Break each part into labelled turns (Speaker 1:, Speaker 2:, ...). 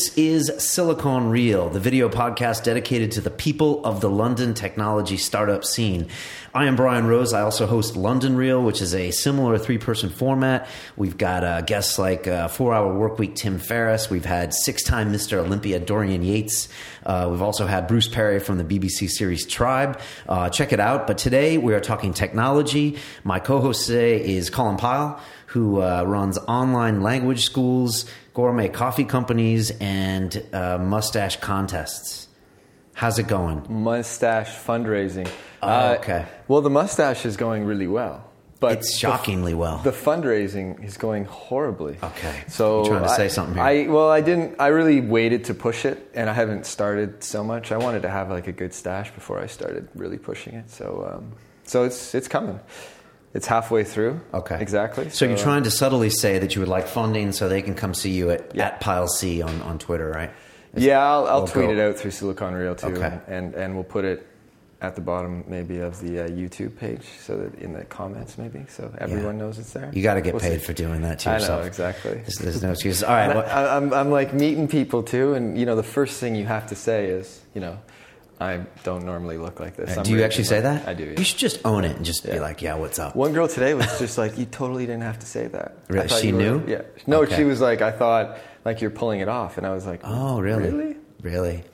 Speaker 1: This is Silicon Real, the video podcast dedicated to the people of the London technology startup scene. I am Brian Rose. I also host London Real, which is a similar three person format. We've got uh, guests like uh, Four Hour Workweek Tim Ferriss. We've had six time Mr. Olympia Dorian Yates. Uh, we've also had Bruce Parry from the BBC series Tribe. Uh, check it out. But today we are talking technology. My co host today is Colin Pyle, who uh, runs online language schools gourmet coffee companies, and uh, mustache contests. How's it going?
Speaker 2: Mustache fundraising.
Speaker 1: Oh, uh, okay.
Speaker 2: Well, the mustache is going really well. But
Speaker 1: it's shockingly
Speaker 2: the,
Speaker 1: well.
Speaker 2: The fundraising is going horribly.
Speaker 1: Okay.
Speaker 2: So
Speaker 1: You're trying to
Speaker 2: I,
Speaker 1: say something here.
Speaker 2: I well, I didn't. I really waited to push it, and I haven't started so much. I wanted to have like a good stash before I started really pushing it. So, um, so it's it's coming. It's halfway through.
Speaker 1: Okay.
Speaker 2: Exactly.
Speaker 1: So, so, you're trying to subtly say that you would like funding so they can come see you at, yeah. at Pile C on, on Twitter, right?
Speaker 2: Is yeah, I'll, I'll tweet go. it out through Silicon Real too.
Speaker 1: Okay.
Speaker 2: And, and we'll put it at the bottom maybe of the uh, YouTube page so that in the comments maybe so everyone yeah. knows it's there.
Speaker 1: You got to get we'll paid see. for doing that to yourself.
Speaker 2: I know, exactly.
Speaker 1: There's, there's no excuse. All right.
Speaker 2: Well, I, I'm, I'm like meeting people too and you know the first thing you have to say is, you know, I don't normally look like this.
Speaker 1: Uh, do you actually say that?
Speaker 2: I do. Yeah.
Speaker 1: You should just own it and just yeah. be like, "Yeah, what's up?"
Speaker 2: One girl today was just like, "You totally didn't have to say that."
Speaker 1: Really? She knew.
Speaker 2: Were, yeah. No, okay. she was like, "I thought like you're pulling it off," and I was like,
Speaker 1: "Oh, really?
Speaker 2: Really?
Speaker 1: Really?"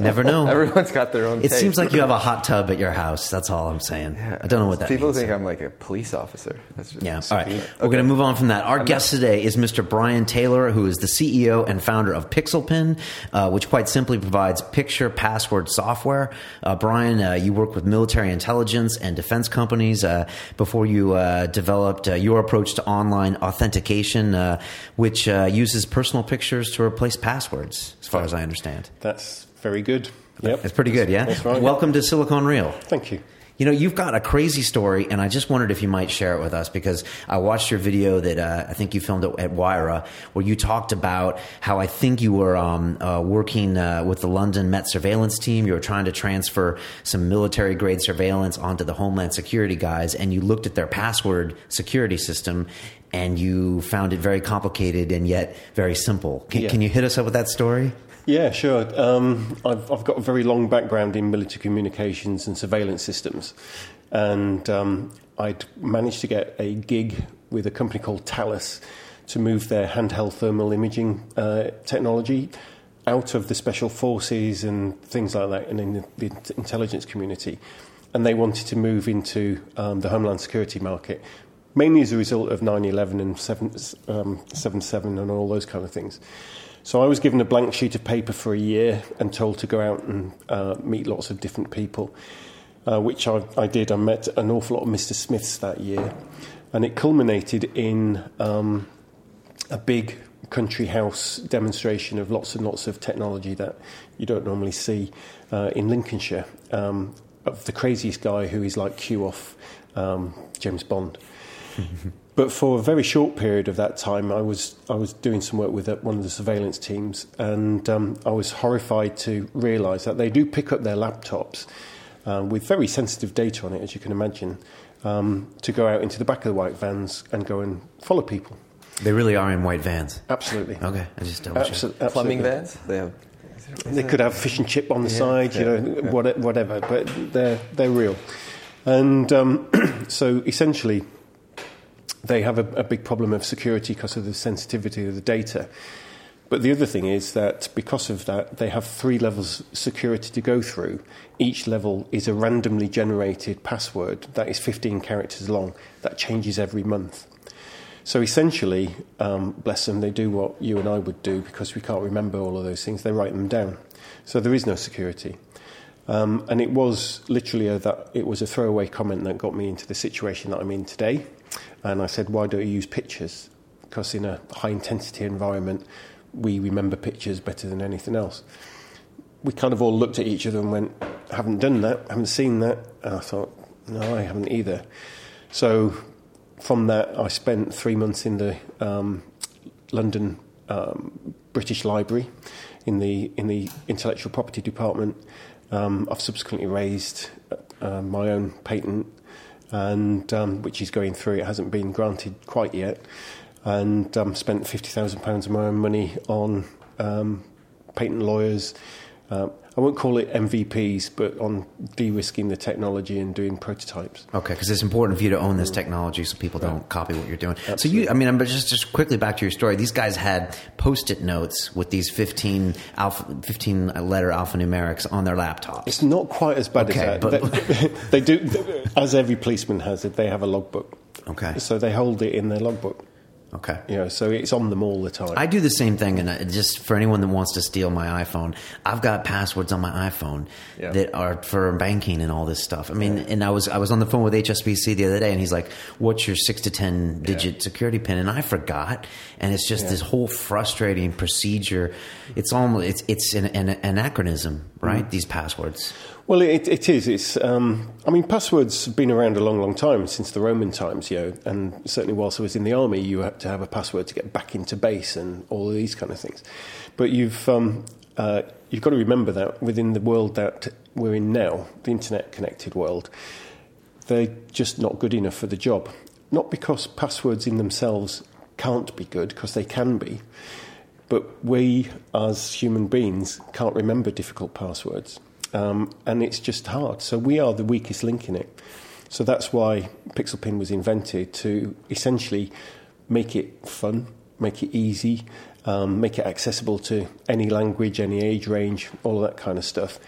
Speaker 1: Never know.
Speaker 2: Everyone's got their own.
Speaker 1: It
Speaker 2: taste.
Speaker 1: seems like you have a hot tub at your house. That's all I'm saying. Yeah. I don't know what that
Speaker 2: People
Speaker 1: means.
Speaker 2: think I'm like a police officer.
Speaker 1: yeah. All right. Okay. We're going to move on from that. Our I'm guest not... today is Mr. Brian Taylor, who is the CEO and founder of Pixelpin, uh, which quite simply provides picture password software. Uh, Brian, uh, you work with military intelligence and defense companies uh, before you uh, developed uh, your approach to online authentication, which uses personal pictures to replace passwords, as far as I understand.
Speaker 3: That's very good. Yep.
Speaker 1: It's pretty good, yeah?
Speaker 3: That's right.
Speaker 1: Welcome to Silicon Real.
Speaker 3: Thank you.
Speaker 1: You know, you've got a crazy story, and I just wondered if you might share it with us because I watched your video that uh, I think you filmed at, at Wayra, where you talked about how I think you were um, uh, working uh, with the London Met surveillance team. You were trying to transfer some military grade surveillance onto the Homeland Security guys, and you looked at their password security system, and you found it very complicated and yet very simple. Can, yeah. can you hit us up with that story?
Speaker 3: Yeah, sure. Um, I've, I've, got a very long background in military communications and surveillance systems, and um, I'd managed to get a gig with a company called Thales to move their handheld thermal imaging uh, technology out of the special forces and things like that, and in the, the intelligence community. And they wanted to move into um, the homeland security market, mainly as a result of 9 11 and 7 um, 7 and all those kind of things. So I was given a blank sheet of paper for a year and told to go out and uh, meet lots of different people, uh, which I, I, did. I met an awful lot of Mr. Smiths that year, and it culminated in um, a big country house demonstration of lots and lots of technology that you don't normally see uh, in Lincolnshire. Um, of the craziest guy who is like Q off um, James Bond. But for a very short period of that time, I was I was doing some work with uh, one of the surveillance teams, and um, I was horrified to realise that they do pick up their laptops uh, with very sensitive data on it, as you can imagine, um, to go out into the back of the white vans and go and follow people.
Speaker 1: They really are in white vans.
Speaker 3: Absolutely.
Speaker 1: Okay, I just double Absol-
Speaker 2: check. Plumbing vans. They have.
Speaker 3: They could have fish and chip on the yeah, side, you know, yeah. whatever, but they're they're real, and um, so essentially they have a, a big problem of security because of the sensitivity of the data. But the other thing is that because of that, they have three levels of security to go through. Each level is a randomly generated password that is 15 characters long that changes every month. So essentially, um, bless them, they do what you and I would do because we can't remember all of those things. They write them down. So there is no security. Um, and it was literally a, that it was a throwaway comment that got me into the situation that I'm in today. And I said, why don't you use pictures? Because in a high intensity environment, we remember pictures better than anything else. We kind of all looked at each other and went, haven't done that, haven't seen that. And I thought, no, I haven't either. So from that, I spent three months in the um, London um, British Library in the in the intellectual property department. Um, I've subsequently raised uh, my own patent and um, which is going through. It hasn't been granted quite yet, and um, spent fifty thousand pounds of my own money on um, patent lawyers. Uh, I won't call it MVPs, but on de-risking the technology and doing prototypes.
Speaker 1: Okay, because it's important for you to own this technology so people don't copy what you're doing. So you, I mean, I'm just just quickly back to your story. These guys had post-it notes with these 15 alpha, 15 letter alphanumerics on their laptops.
Speaker 3: It's not quite as bad
Speaker 1: Okay,
Speaker 3: as that.
Speaker 1: but-
Speaker 3: they, they do, as every policeman has it. They have a logbook.
Speaker 1: Okay.
Speaker 3: So they hold it in their logbook.
Speaker 1: Okay.
Speaker 3: You know, so it's on them all the time.
Speaker 1: I do the same thing, and I- just for anyone that wants to steal my iPhone, I've got passwords on my iPhone
Speaker 2: Yeah.
Speaker 1: that are for banking and all this stuff. I mean, and I was I was on the phone with HSBC the other day, and he's like, "What's your six to ten digit security pin?" And I forgot, and it's just this whole frustrating procedure. It's almost it's it's an, an anachronism, right? Mm-hmm. These passwords.
Speaker 3: Well, it, it is. It's. Um, I mean, passwords have been around a long, long time since the Roman times, you know. And certainly, whilst I was in the army, you had to have a password to get back into base and all of these kind of things. But you've um, uh, you've got to remember that within the world that we're in now, the internet-connected world, they're just not good enough for the job. Not because passwords in themselves can't be good, because they can be. But we, as human beings, can't remember difficult passwords. Um, and it's just hard. So we are the weakest link in it. So that's why PixelPin was invented to essentially make it fun, make it easy, um, make it accessible to any language, any age range, all of that kind of stuff.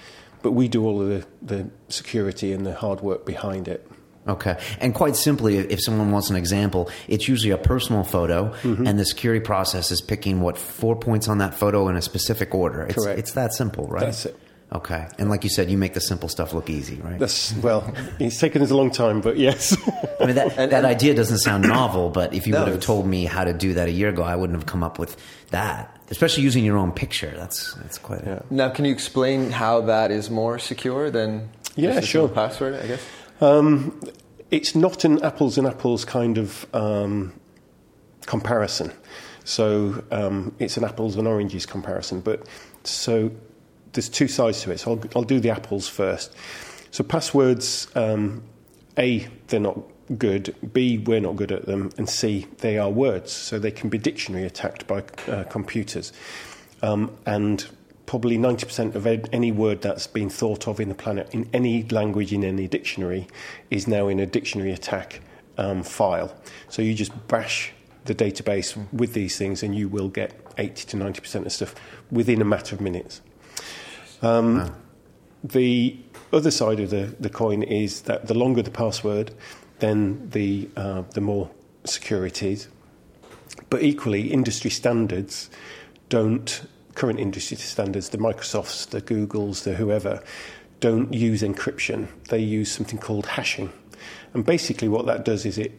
Speaker 3: But we do all of the, the security and the hard work behind it.
Speaker 1: Okay. And quite simply, if someone wants an example, it's usually a personal photo,
Speaker 3: Mm-hmm.
Speaker 1: and the security process is picking what four points on that photo in a specific order. It's,
Speaker 3: Correct.
Speaker 1: it's that simple, right?
Speaker 3: That's it.
Speaker 1: Okay. And like you said, you make the simple stuff look easy, right?
Speaker 3: That's, well, it's taken us a long time, but yes.
Speaker 1: I mean, that, that idea doesn't sound novel, but if you
Speaker 2: No,
Speaker 1: would have told me how to do that a year ago, I wouldn't have come up with that. Especially using your own picture. That's that's quite. A,
Speaker 3: Yeah.
Speaker 2: Now, can you explain how that is more secure than
Speaker 3: Yeah,
Speaker 2: just
Speaker 3: sure.
Speaker 2: password? I guess.
Speaker 3: Um, it's not an apples and apples kind of um, comparison. So um, it's an apples and oranges comparison. But so there's two sides to it. So I'll, I'll do the apples first. So passwords, um, A, they're not good. B, we're not good at them. And C, they are words. So they can be dictionary attacked by uh, computers. Um, and probably 90% of any word that's been thought of in the planet, in any language, in any dictionary, is now in a dictionary attack um, file. So you just bash the database with these things and you will get 80 to 90% of stuff within a matter of minutes. Um, The other side of the, the coin is that the longer the password, then the, uh, the more secure it is. But equally, industry standards don't, current industry standards, the Microsofts, the Googles, the whoever, don't use encryption. They use something called hashing. And basically, what that does is it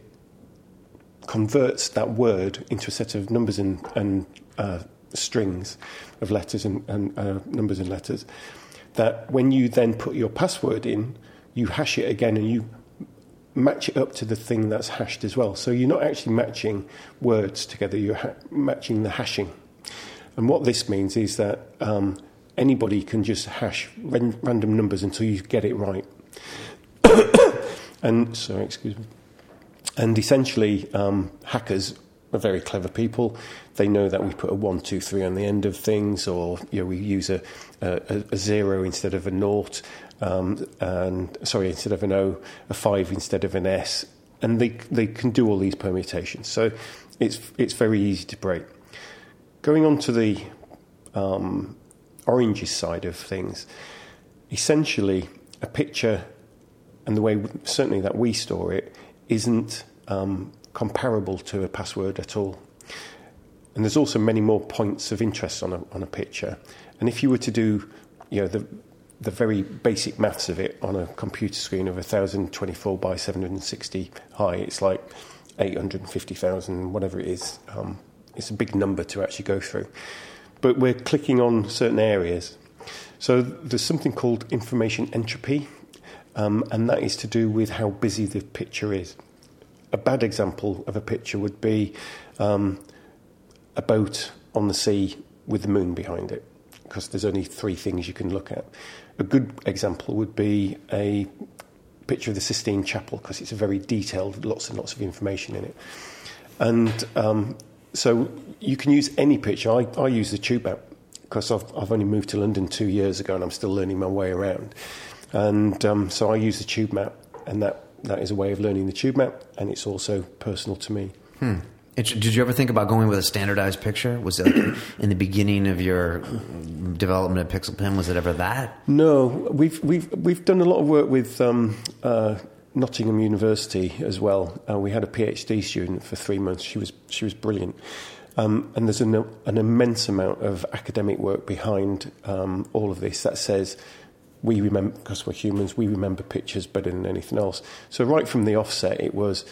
Speaker 3: converts that word into a set of numbers and, and uh, strings of letters and, and uh, numbers and letters. That when you then put your password in, you hash it again and you match it up to the thing that's hashed as well. So you're not actually matching words together, you're ha- matching the hashing. And what this means is that um, anybody can just hash ran- random numbers until you get it right. and, sorry, excuse me. And essentially, um, hackers are very clever people. They know that we put a one, two, three on the end of things, or you know, we use a, a, a zero instead of a naught, um, and sorry, instead of an O, a five instead of an S, and they they can do all these permutations. So it's it's very easy to break. Going on to the um, oranges side of things, essentially a picture and the way certainly that we store it isn't um, comparable to a password at all. And there's also many more points of interest on a, on a picture. And if you were to do, you know, the, the very basic maths of it on a computer screen of 1024 by 760 high, it's like 850,000, whatever it is. Um, it's a big number to actually go through. But we're clicking on certain areas. So there's something called information entropy, um, and that is to do with how busy the picture is. A bad example of a picture would be um, a boat on the sea with the moon behind it, because there's only three things you can look at. A good example would be a picture of the Sistine Chapel, because it's very detailed, lots and lots of information in it. And um, so you can use any picture. I, I use the tube app because I've, I've only moved to London two years ago and I'm still learning my way around. And um, so I use the tube map, and that, that is a way of learning the tube map, and it's also personal to me.
Speaker 1: Hmm. Did you ever think about going with a standardized picture? Was it like in the beginning of your development of PixelPin? Was it ever that?
Speaker 3: No, we've we've we've done a lot of work with um, uh, Nottingham University as well. Uh, we had a PhD student for three months. She was she was brilliant. Um, and there's an, an, immense amount of academic work behind um, all of this that says we remember, because we're humans, we remember pictures better than anything else. So, right from the offset, it was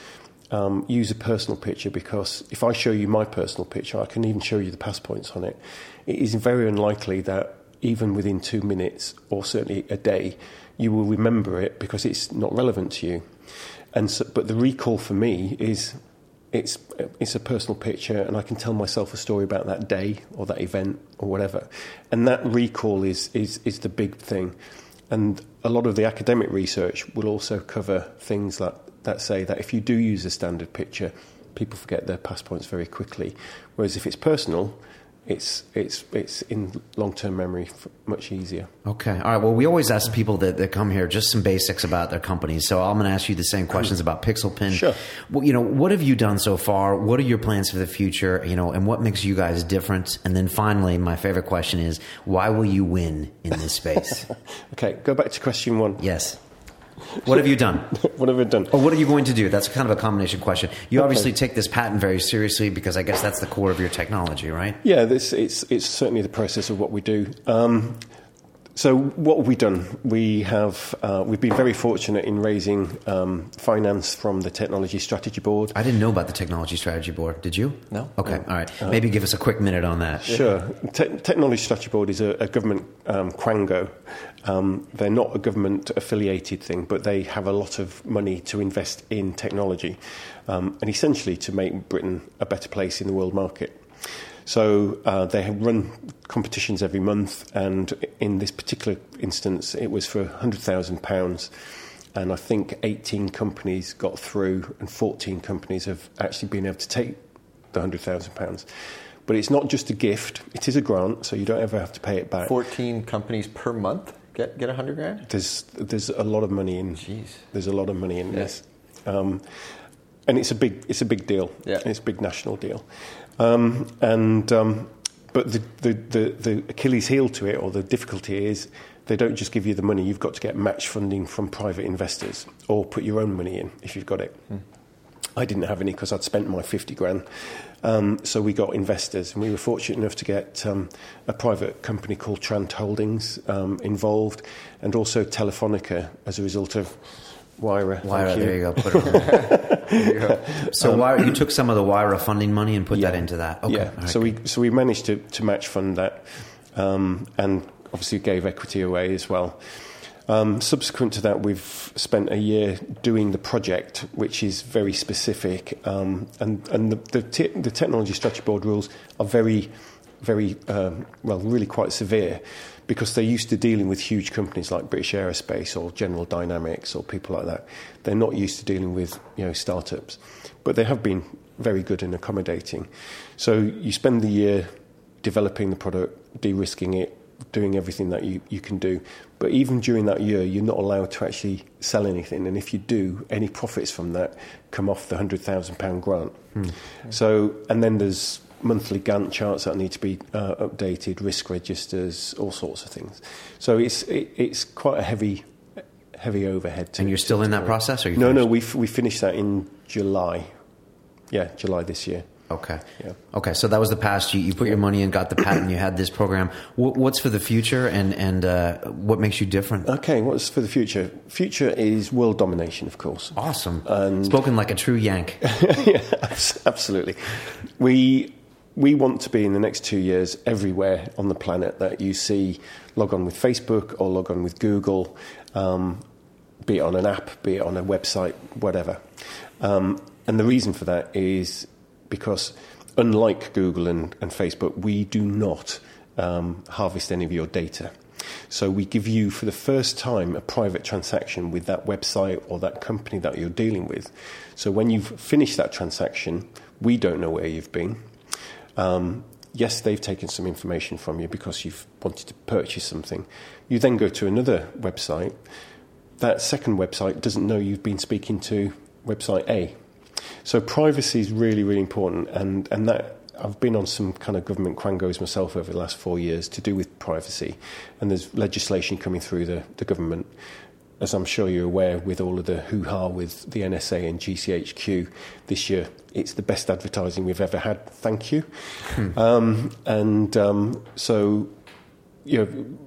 Speaker 3: um, use a personal picture because if I show you my personal picture, I can even show you the pass points on it. It is very unlikely that even within two minutes or certainly a day, you will remember it because it's not relevant to you. And so, but the recall for me is it's it's a personal picture, and I can tell myself a story about that day or that event or whatever. And that recall is is is the big thing. And a lot of the academic research will also cover things like that say that if you do use a standard picture, people forget their pass points very quickly. Whereas if it's personal, it's it's it's in long term memory much easier.
Speaker 1: Okay, all right. Well, we always ask people that, that come here just some basics about their companies. So I'm going to ask you the same questions about PixelPin.
Speaker 3: Sure.
Speaker 1: Well, you know, what have you done so far? What are your plans for the future? You know, and what makes you guys different? And then finally, my favorite question is, why will you win in this space?
Speaker 3: okay, go back to question one.
Speaker 1: Yes. What have you done?
Speaker 3: what have I done?
Speaker 1: Or what are you going to do? That's kind of a combination question. You okay. obviously take this patent very seriously because I guess that's the core of your technology, right?
Speaker 3: Yeah, this, it's, it's certainly the process of what we do. Um, so what have we done? We have uh, we've been very fortunate in raising um, finance from the Technology Strategy Board.
Speaker 1: I didn't know about the Technology Strategy Board. Did you?
Speaker 2: No.
Speaker 1: Okay. No. All right. Uh, Maybe give us a quick minute on that.
Speaker 3: Sure. Te- Technology Strategy Board is a, a government um, quango. Um, they're not a government affiliated thing, but they have a lot of money to invest in technology, um, and essentially to make Britain a better place in the world market. So uh, they have run competitions every month, and in this particular instance, it was for £100,000. And I think 18 companies got through, and 14 companies have actually been able to take the £100,000. But it's not just a gift, it is a grant, so you don't ever have to pay it back.
Speaker 2: 14 companies per month get, get a 100 grand?
Speaker 3: There's, there's a lot of money in
Speaker 2: Jeez.
Speaker 3: There's a lot of money in this. Um, and it's a big, it's a big deal.
Speaker 2: Yeah.
Speaker 3: It's a big national deal. Um, and um, but the, the, the, the Achilles heel to it, or the difficulty is, they don't just give you the money. You've got to get match funding from private investors, or put your own money in if you've got it. Hmm. I didn't have any because I'd spent my 50 grand. Um, so we got investors, and we were fortunate enough to get um, a private company called Trant Holdings um, involved, and also Telefonica as a result of Wayra.
Speaker 1: Wayra, there you go. Put it there you go. So um, Wayra, you took some of the Wayra funding money and put
Speaker 3: yeah,
Speaker 1: that into that. Okay.
Speaker 3: Yeah. Right, so good. we so we managed to, to match fund that, um, and obviously gave equity away as well. Um, subsequent to that, we've spent a year doing the project, which is very specific, um, and and the the, te- the, technology strategy board rules are very, very um, well, really quite severe because they're used to dealing with huge companies like British Aerospace or General Dynamics or people like that. They're not used to dealing with you know startups, but they have been very good in accommodating. So you spend the year developing the product, de-risking it, doing everything that you, you can do. But even during that year, you're not allowed to actually sell anything. And if you do, any profits from that come off the £100,000 grant. Hmm. So, and then there's monthly Gantt charts that need to be uh, updated, risk registers, all sorts of things. So it's it, it's quite a heavy heavy overhead.
Speaker 1: and you're still in that process, or you?
Speaker 3: no? Finished? No, we we finished that in July. Yeah, July this year.
Speaker 1: Okay.
Speaker 3: Yeah.
Speaker 1: Okay. So that was the past. You, you put your money in, got the patent. You had this program. What, what's for the future, and and uh, what makes you different?
Speaker 3: Okay. What's for the future? Future is world domination, of course.
Speaker 1: Awesome. And Spoken like a true Yank.
Speaker 3: yeah, absolutely. We we want to be in the next two years everywhere on the planet that you see log on with Facebook or log on with Google, um, be it on an app, be it on a website, whatever. Um, and the reason for that is because, unlike Google and, and Facebook, we do not um, harvest any of your data. So we give you, for the first time, a private transaction with that website or that company that you're dealing with. So when you've finished that transaction, we don't know where you've been. Um, yes, they've taken some information from you because you've wanted to purchase something. You then go to another website. That second website doesn't know you've been speaking to website A. So privacy is really, really important, and, and that I've been on some kind of government quangos myself over the last four years to do with privacy, and there's legislation coming through the, the government. As I'm sure you're aware, with all of the hoo ha with the NSA and GCHQ this year, it's the best advertising we've ever had. Thank you. Hmm. Um, and um, so, you know,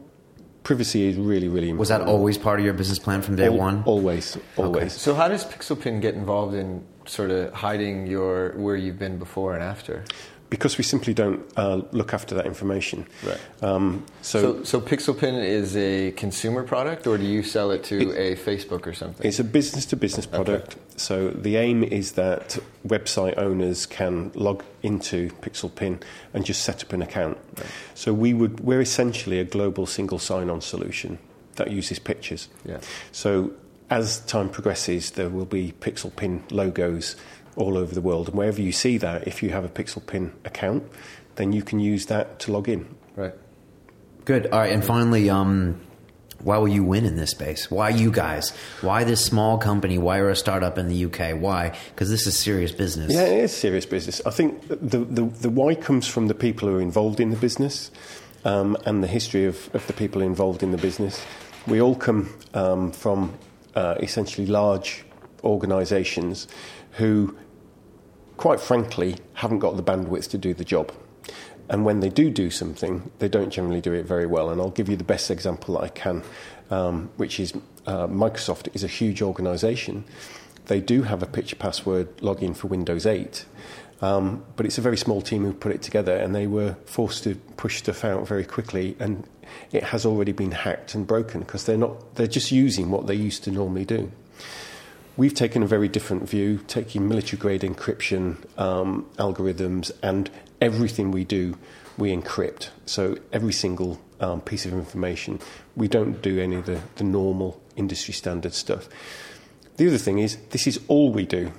Speaker 3: privacy is really, really important.
Speaker 1: Was that always part of your business plan from day
Speaker 3: Al-
Speaker 1: one?
Speaker 3: Always, always. Okay.
Speaker 2: So, how does Pixelpin get involved in sort of hiding your where you've been before and after?
Speaker 3: Because we simply don't uh, look after that information.
Speaker 2: Right. Um, so, so, so, Pixelpin is a consumer product, or do you sell it to it, a Facebook or something?
Speaker 3: It's a business-to-business product. Okay. So the aim is that website owners can log into Pixelpin and just set up an account. Right. So we would we're essentially a global single sign-on solution that uses pictures.
Speaker 2: Yeah.
Speaker 3: So as time progresses, there will be Pixelpin logos all over the world. And wherever you see that, if you have a Pixelpin account, then you can use that to log in.
Speaker 2: Right.
Speaker 1: Good. All right. And finally, um, why will you win in this space? Why you guys? Why this small company? Why are a startup in the UK? Why? Because this is serious business.
Speaker 3: Yeah, it is serious business. I think the, the, the why comes from the people who are involved in the business um, and the history of, of the people involved in the business. We all come um, from uh, essentially large organisations who quite frankly, haven't got the bandwidth to do the job. And when they do do something, they don't generally do it very well. And I'll give you the best example that I can, um, which is uh, Microsoft is a huge organisation. They do have a picture password login for Windows 8, um, but it's a very small team who put it together, and they were forced to push stuff out very quickly, and it has already been hacked and broken because they're not they're just using what they used to normally do. We've taken a very different view, taking military grade encryption um, algorithms, and everything we do, we encrypt. So every single um, piece of information, we don't do any of the, the normal industry standard stuff. The other thing is, this is all we do.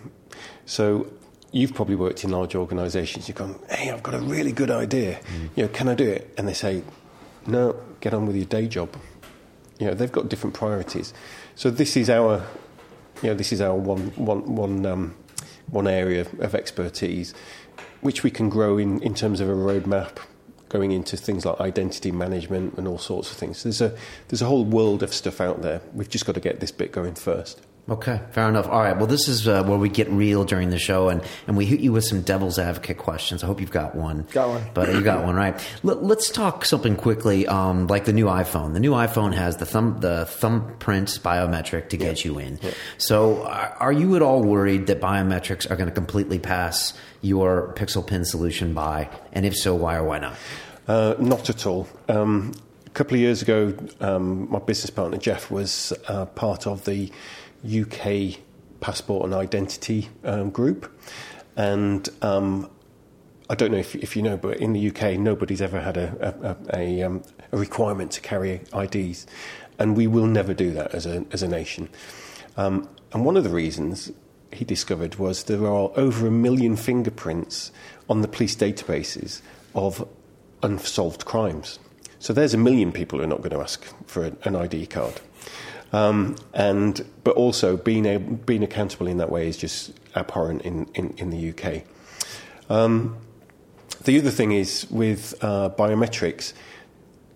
Speaker 3: So you've probably worked in large organisations. You've gone, hey, I've got a really good idea. Mm. You know, can I do it? And they say, no, get on with your day job. You know, they've got different priorities. So this is our you know, this is our one, one, one, um, one area of expertise, which we can grow in, in terms of a roadmap going into things like identity management and all sorts of things. There's a, there's a whole world of stuff out there. We've just got to get this bit going first.
Speaker 1: Okay, fair enough. All right. Well, this is uh, where we get real during the show, and, and we hit you with some devil's advocate questions. I hope you've got one.
Speaker 2: Got one.
Speaker 1: But you got one, right? Let, us talk something quickly, um, like the new iPhone. The new iPhone has the thumb the thumbprint biometric to get you in. So, are, are you at all worried that biometrics are going to completely pass your PixelPin solution by? And if so, why or why not?
Speaker 3: Uh, not at all. Um, a couple of years ago, um, my business partner Jeff was uh, part of the UK passport and identity um, group. And um, I don't know if, if, you know, but in the UK, nobody's ever had a, a, a, um, a, requirement to carry IDs. And we will never do that as a, as a nation. Um, and one of the reasons he discovered was there are over a million fingerprints on the police databases of unsolved crimes. So there's a million people who are not going to ask for an ID card. Um, and but also being able, being accountable in that way is just abhorrent in, in, in the UK. Um, the other thing is with uh, biometrics,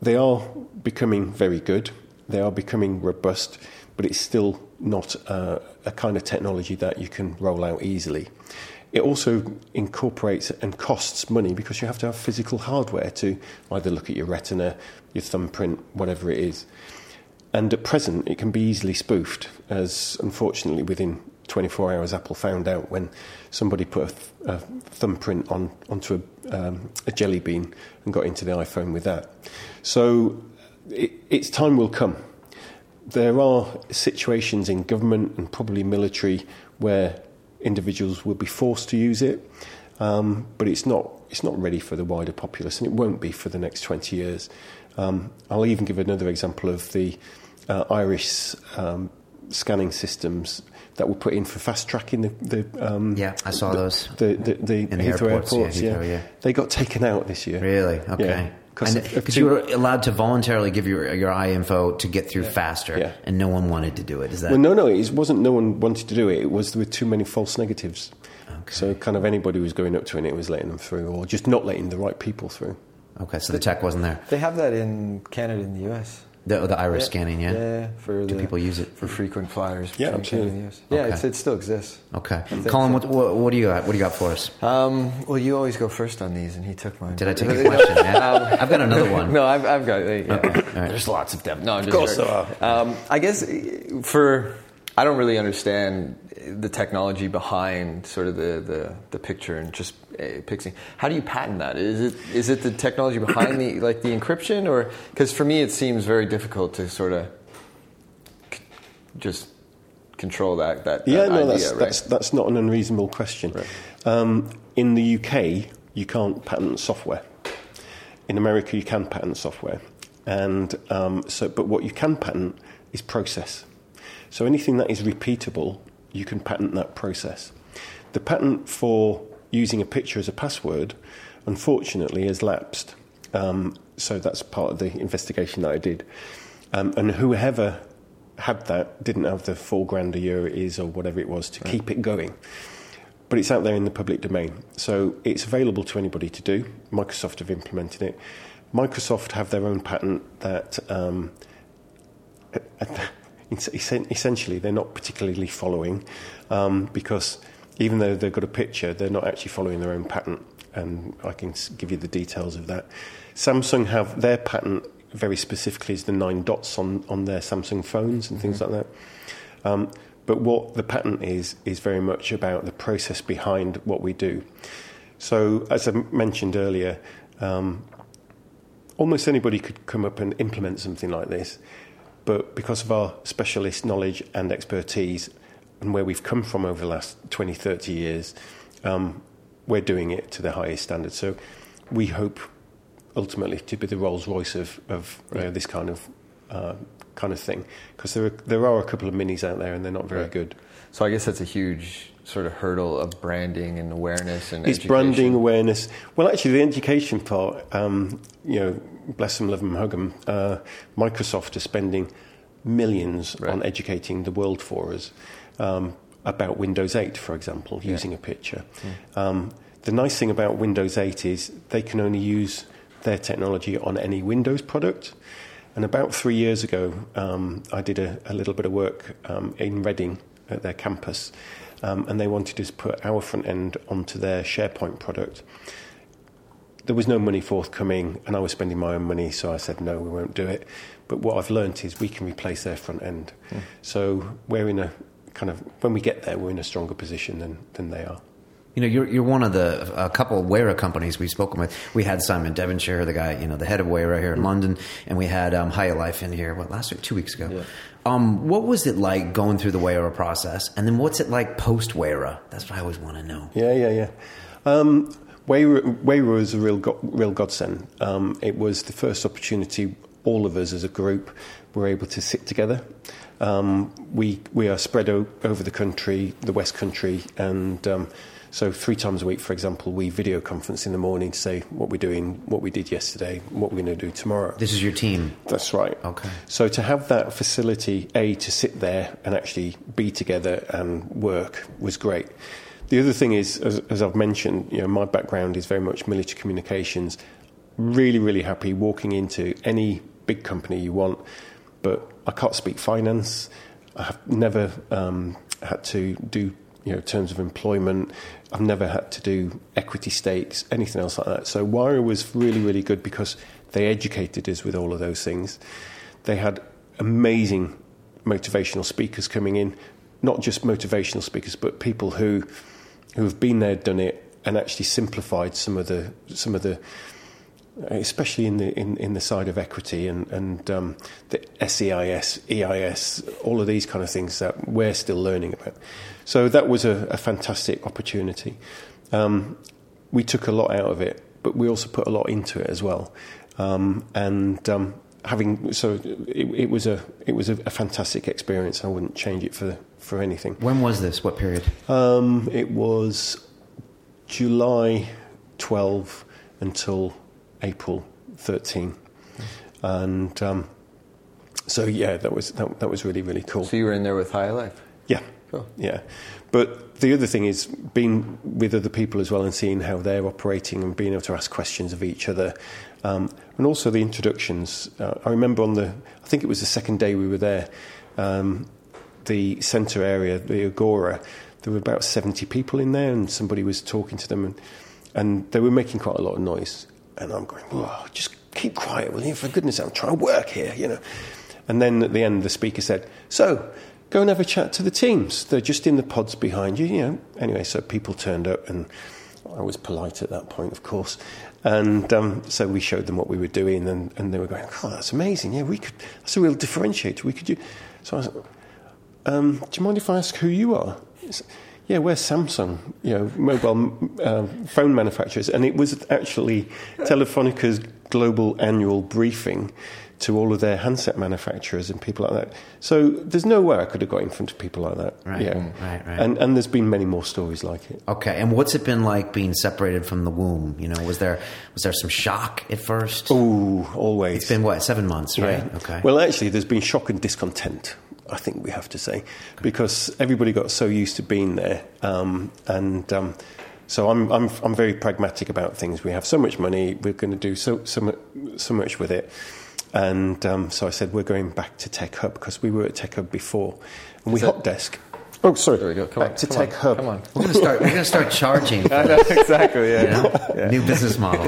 Speaker 3: they are becoming very good. They are becoming robust, but it's still not uh, a kind of technology that you can roll out easily. It also incorporates and costs money because you have to have physical hardware to either look at your retina, your thumbprint, whatever it is. And at present, it can be easily spoofed, as unfortunately within 24 hours, Apple found out when somebody put a, th- a thumbprint on, onto a, um, a, jelly bean and got into the iPhone with that. So it, its time will come. There are situations in government and probably military where individuals will be forced to use it, um, but it's not, it's not ready for the wider populace, and it won't be for the next 20 years. Um, I'll even give another example of the uh, iris um, scanning systems that were put in for fast tracking the, the um,
Speaker 1: Yeah, I saw those.
Speaker 3: the the, the,
Speaker 1: In the
Speaker 3: Heathrow
Speaker 1: airports, yeah,
Speaker 3: airports.
Speaker 1: Heathrow, yeah.
Speaker 3: they got taken out this year.
Speaker 1: Really? Okay.
Speaker 3: Yeah. 'Cause of- of
Speaker 1: Because you were allowed to voluntarily give your your eye info to get through faster,
Speaker 3: Yeah.
Speaker 1: and no one wanted to do it. Is that
Speaker 3: Well, no, no, it wasn't. No one wanted to do it. It was there were too many false negatives. So kind of anybody who was going up to it, and it was letting them through, or just not letting the right people through.
Speaker 1: okay? So the tech wasn't there.
Speaker 2: They have that in Canada and the US.
Speaker 1: The, the iris scanning, yeah.
Speaker 2: Yeah, for
Speaker 1: Do
Speaker 2: the,
Speaker 1: people use it?
Speaker 2: for frequent flyers?
Speaker 3: Yeah,
Speaker 2: from
Speaker 3: absolutely.
Speaker 2: Canada and the Yeah,
Speaker 1: Okay.
Speaker 2: it's, it still exists.
Speaker 1: Okay, Colin,
Speaker 2: so.
Speaker 1: what, what, what do you got? What do you got for us?
Speaker 2: Um, well, you always go first on these, and he took mine.
Speaker 1: Did I take
Speaker 2: But-
Speaker 1: a question? Yeah. I've got another one.
Speaker 2: No, I've, I've got. uh, Yeah.
Speaker 1: Okay, all right.
Speaker 2: There's lots of them. No, I'm just
Speaker 3: course
Speaker 2: joking.
Speaker 3: there
Speaker 2: Um, I guess uh, for I don't really understand the technology behind sort of the, the, the picture and just uh, pixing. How do you patent that? Is it is it the technology behind the like the encryption, or because for me it seems very difficult to sort of c- just control that that, that
Speaker 3: Yeah, no,
Speaker 2: idea,
Speaker 3: that's,
Speaker 2: right?
Speaker 3: that's that's not an unreasonable question.
Speaker 2: Right.
Speaker 3: Um, in the UK, you can't patent software. In America, you can patent software, and um, so but what you can patent is process. So anything that is repeatable, you can patent that process. The patent for using a picture as a password, unfortunately, has lapsed. Um, so that's part of the investigation that I did. Um, and whoever had that didn't have the four grand a year it is or whatever it was to keep it going. But it's out there in the public domain. So it's available to anybody to do. Microsoft have implemented it. Microsoft have their own patent that um, essentially they're not particularly following um, because even though they've got a picture, they're not actually following their own patent. And I can give you the details of that. Samsung have their patent very specifically is the nine dots on, on their Samsung phones and things like that. Um, but what the patent is, is very much about the process behind what we do. So, as I mentioned earlier, um, almost anybody could come up and implement something like this. But because of our specialist knowledge and expertise and where we've come from over the last 20, 30 years, um, we're doing it to the highest standard. So we hope ultimately to be the Rolls Royce of, of you know, this kind of uh, kind of thing. Because there are, there are a couple of minis out there and they're not very
Speaker 2: Right.
Speaker 3: good.
Speaker 2: So I guess that's a huge sort of hurdle of branding and awareness and
Speaker 3: It's
Speaker 2: education.
Speaker 3: branding awareness. Well, actually, the education part, um, you know, bless them, love them, hug them. Uh, Microsoft are spending millions
Speaker 2: Right.
Speaker 3: on educating the world for us um, about Windows 8, for example,
Speaker 2: Yeah.
Speaker 3: using a picture.
Speaker 2: Hmm.
Speaker 3: Um, the nice thing about Windows 8 is they can only use their technology on any Windows product. And about three years ago, um, I did a, a little bit of work um, in Reading at their campus, um, and they wanted us to put our front end onto their SharePoint product. There was no money forthcoming, and I was spending my own money, so I said, no, we won't do it. But what I've learnt is we can replace their front end. So we're in a kind of, when we get there, we're in a stronger position than, than they are.
Speaker 1: You know, you're you're one of the a couple of Wayra companies we've spoken with. We had Simon Devonshire, the guy, you know, the head of Wayra here in London, and we had um, Higher Life in here. What last week, two weeks ago.
Speaker 2: Yeah.
Speaker 1: Um, what was it like going through the Wayra process, and then what's it like post Wayra? That's what I always want to know.
Speaker 3: Yeah, yeah, yeah. Um, Wayra Wayra was a real, go- real godsend. Um, it was the first opportunity all of us as a group were able to sit together. Um, we we are spread o- over the country, the West Country, and um, so three times a week, for example, we video conference in the morning to say what we're doing, what we did yesterday, what we're going to do tomorrow.
Speaker 1: This is your team.
Speaker 3: That's right.
Speaker 1: Okay.
Speaker 3: So to have that facility, A, to sit there and actually be together and work was great. The other thing is, as, as I've mentioned, you know, my background is very much military communications. Really, really happy walking into any big company you want, but I can't speak finance. I have never um, had to do you know terms of employment. I've never had to do equity stakes, anything else like that. So Wayra was really, really good because they educated us with all of those things. They had amazing motivational speakers coming in, not just motivational speakers, but people who who have been there, done it, and actually simplified some of the some of the especially in the in, in the side of equity and and um, the SEIS, EIS, all of these kind of things that we're still learning about. So that was a, a fantastic opportunity. Um, we took a lot out of it, but we also put a lot into it as well. Um, and um, having so it, it was a it was a, a fantastic experience. I wouldn't change it for for anything.
Speaker 1: When was this? What period?
Speaker 3: Um, it was July 12 until April 13, and um, so yeah, that was that, that was really really cool.
Speaker 2: So you were in there with High Life.
Speaker 3: Yeah.
Speaker 2: Cool.
Speaker 3: Yeah. But the other thing is being with other people as well and seeing how they're operating and being able to ask questions of each other. Um, and also the introductions. Uh, I remember on the, I think it was the second day we were there, um, the centre area, the Agora, there were about 70 people in there and somebody was talking to them and, and they were making quite a lot of noise. And I'm going, oh, just keep quiet, will you? For goodness sake, I'm trying to work here, you know. And then at the end, the speaker said, so, go and have a chat to the teams. They're just in the pods behind you, you know. Anyway, so people turned up, and I was polite at that point, of course. And um, so we showed them what we were doing, and, and they were going, "Oh, that's amazing! Yeah, we could. That's a real differentiator. We could do." So I was, um, "Do you mind if I ask who you are?" It's, yeah, we're Samsung, you know, mobile uh, phone manufacturers, and it was actually Telefonica's global annual briefing to all of their handset manufacturers and people like that. So there's no way I could have got in front of people like that.
Speaker 1: Right,
Speaker 3: yeah,
Speaker 1: right, right.
Speaker 3: And and there's been many more stories like it.
Speaker 1: Okay, and what's it been like being separated from the womb? You know, was there was there some shock at first?
Speaker 3: Oh, always.
Speaker 1: It's been what seven months, right?
Speaker 3: Yeah.
Speaker 1: Okay.
Speaker 3: Well, actually, there's been shock and discontent. I think we have to say because everybody got so used to being there, um, and um, so I'm, I'm I'm very pragmatic about things. We have so much money, we're going to do so so much, so much with it, and um, so I said we're going back to Tech Hub because we were at Tech Hub before, and we
Speaker 2: that-
Speaker 3: hot desk. Oh, sorry.
Speaker 2: There we go. Come
Speaker 3: back
Speaker 2: on.
Speaker 3: to
Speaker 2: come
Speaker 3: Tech
Speaker 2: on,
Speaker 3: Hub.
Speaker 2: Come on.
Speaker 1: we're gonna start. We're gonna start charging.
Speaker 2: I know, exactly.
Speaker 1: you
Speaker 2: Yeah.
Speaker 1: New business model.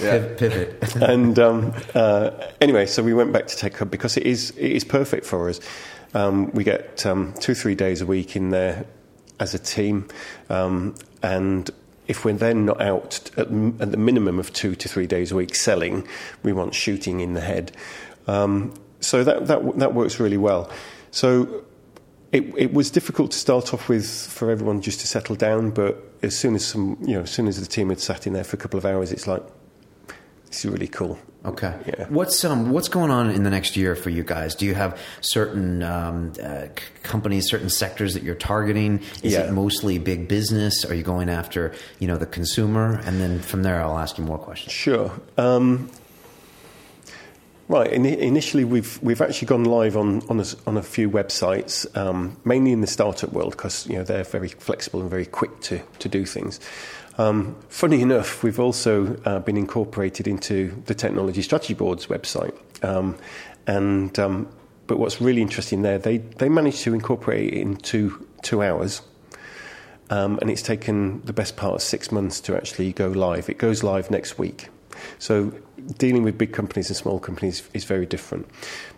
Speaker 2: Yeah.
Speaker 1: Pivot.
Speaker 3: and um, uh, anyway, so we went back to Tech Hub because it is it is perfect for us. Um, we get um, two three days a week in there as a team, um, and if we're then not out at, at the minimum of two to three days a week selling, we want shooting in the head. Um, so that that that works really well. So it, it was difficult to start off with for everyone just to settle down, but as soon as some, you know, as soon as the team had sat in there for a couple of hours, it's like this is really cool.
Speaker 1: Okay.
Speaker 3: Yeah.
Speaker 1: What's um what's going on in the next year for you guys? Do you have certain um, uh, companies, certain sectors that you're targeting? Is
Speaker 3: Yeah.
Speaker 1: it mostly big business? Are you going after you know the consumer? And then from there, I'll ask you more questions.
Speaker 3: Sure. Um, right. In, initially, we've we've actually gone live on on a, on a few websites, um, mainly in the startup world, because you know they're very flexible and very quick to to do things. Um, funny enough, we've also uh, been incorporated into the Technology Strategy Board's website, um, and um, but what's really interesting there, they they managed to incorporate it in two two hours. Um, and it's taken the best part of six months to actually go live. It goes live next week. So dealing with big companies and small companies is very different.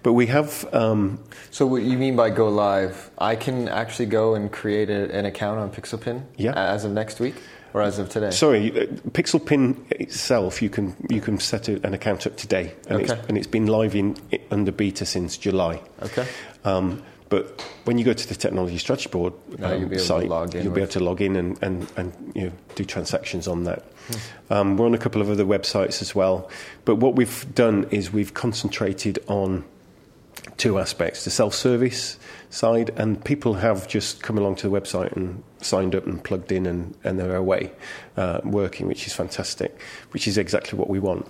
Speaker 3: But we have, um,
Speaker 2: So what you mean by go live? I can actually go and create a, an account on Pixelpin
Speaker 3: Yeah.
Speaker 2: as of next week or as of today.
Speaker 3: sorry, uh, Pixelpin itself, you can you can set a, an account up today, and,
Speaker 2: Okay.
Speaker 3: it's, and it's been live in under beta since July.
Speaker 2: okay.
Speaker 3: Um, but when you go to the Technology Strategy Board um,
Speaker 2: you'll be able to
Speaker 3: site,
Speaker 2: log in
Speaker 3: you'll be able to log in and, and, and you know, do transactions on that. Um, we're on a couple of other websites as well. But what we've done is we've concentrated on two aspects the self service side, and people have just come along to the website and signed up and plugged in, and, and they're away uh, working, which is fantastic, which is exactly what we want.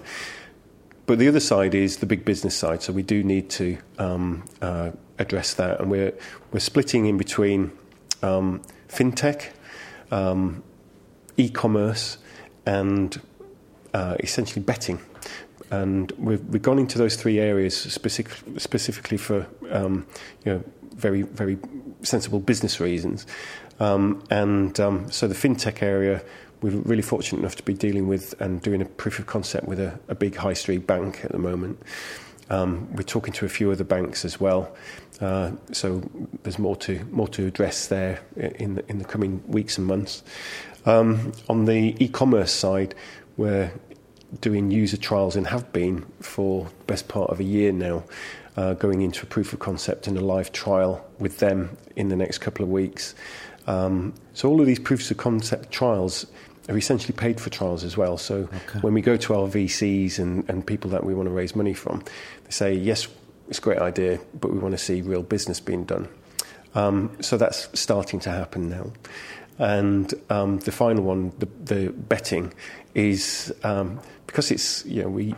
Speaker 3: But the other side is the big business side, so we do need to um, uh, address that, and we're we're splitting in between um, fintech, um, e-commerce, and uh, essentially betting. And we've, we've gone into those three areas specific, specifically for um, you know very very sensible business reasons. Um, and um, so the fintech area, we're really fortunate enough to be dealing with and doing a proof of concept with a, a big high street bank at the moment. Um, we're talking to a few other banks as well, uh, so there's more to more to address there in the, in the coming weeks and months. Um, on the e-commerce side, we're doing user trials and have been for the best part of a year now, uh, going into a proof of concept and a live trial with them in the next couple of weeks. Um, so all of these proofs of concept trials are essentially paid for trials as well. So when we go to our VCs and, and people that we want to raise money from, they say, yes, it's a great idea, but we want to see real business being done. Um, so that's starting to happen now. And um, the final one, the, the betting, is um, because it's you know we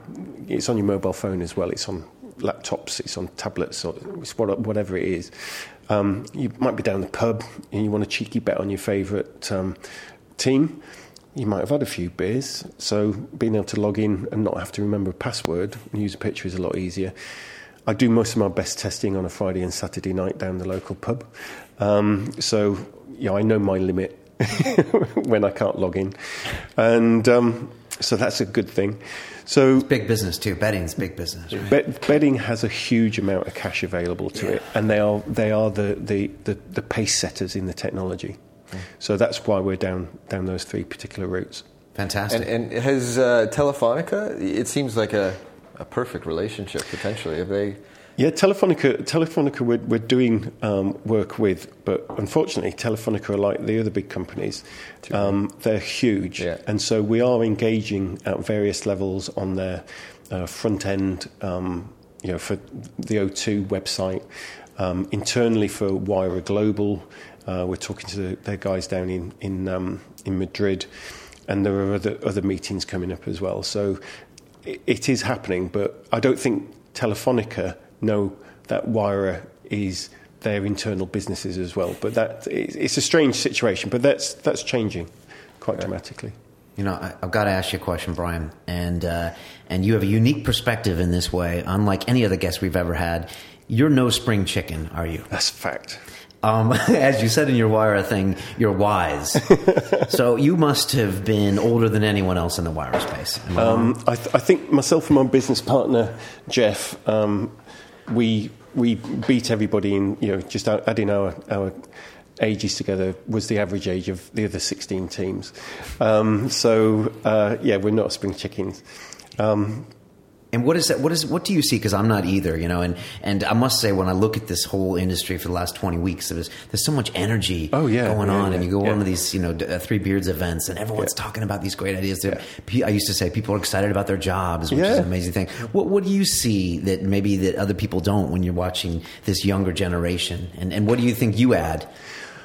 Speaker 3: it's on your mobile phone as well. It's on laptops, it's on tablets, or it's whatever it is. Um, you might be down the pub and you want a cheeky bet on your favourite um, team. You might have had a few beers, so being able to log in and not have to remember a password and use a picture is a lot easier. I do most of my best testing on a Friday and Saturday night down the local pub. Um, so, yeah, I know my limit when I can't log in. And um, so that's a good thing. So
Speaker 1: it's big business too. Betting's big business. Right?
Speaker 3: Bet, betting has a huge amount of cash available to yeah. it, and they are they are the, the, the, the pace setters in the technology. Mm. So that's why we're down down those three particular routes.
Speaker 1: Fantastic.
Speaker 2: And, and has uh, Telefonica? It seems like a a perfect relationship potentially. Have they?
Speaker 3: Yeah, Telefonica. Telefonica, we're, we're doing um, work with, but unfortunately, Telefonica are like the other big companies. Um, they're huge, yeah. and so we are engaging at various levels on their uh, front end. Um, you know, for the O2 website, um, internally for Wayra Global, uh, we're talking to their guys down in in um, in Madrid and there are other other meetings coming up as well. So it is happening, but I don't think Telefonica know that Wayra is their internal businesses as well. But that it's a strange situation, but that's that's changing quite dramatically.
Speaker 1: You know, I, have got to ask you a question, Brian, and uh, and you have a unique perspective in this way, unlike any other guest we've ever had. You're no spring chicken, are you?
Speaker 3: That's fact.
Speaker 1: Um, as you said in your Wayra thing, you're wise. so you must have been older than anyone else in the Wayra space.
Speaker 3: Um, I, th- I, think myself and my business partner Jeff, um, we we beat everybody in. You know, just adding our our ages together was the average age of the other 16 teams. Um, so uh, yeah, we're not spring chickens. Um,
Speaker 1: and what is that? What is what do you see? Because I'm not either, you know. And and I must say, when I look at this whole industry for the last 20 weeks, there's there's so much energy
Speaker 3: oh, yeah,
Speaker 1: going
Speaker 3: yeah,
Speaker 1: on,
Speaker 3: yeah,
Speaker 1: and you go on to these, you know, uh, Three Beards events, and everyone's talking about these great ideas. I used to say people are excited about their jobs, which is an amazing thing. What what do you see that maybe that other people don't when you're watching this younger generation? And and what do you think you add?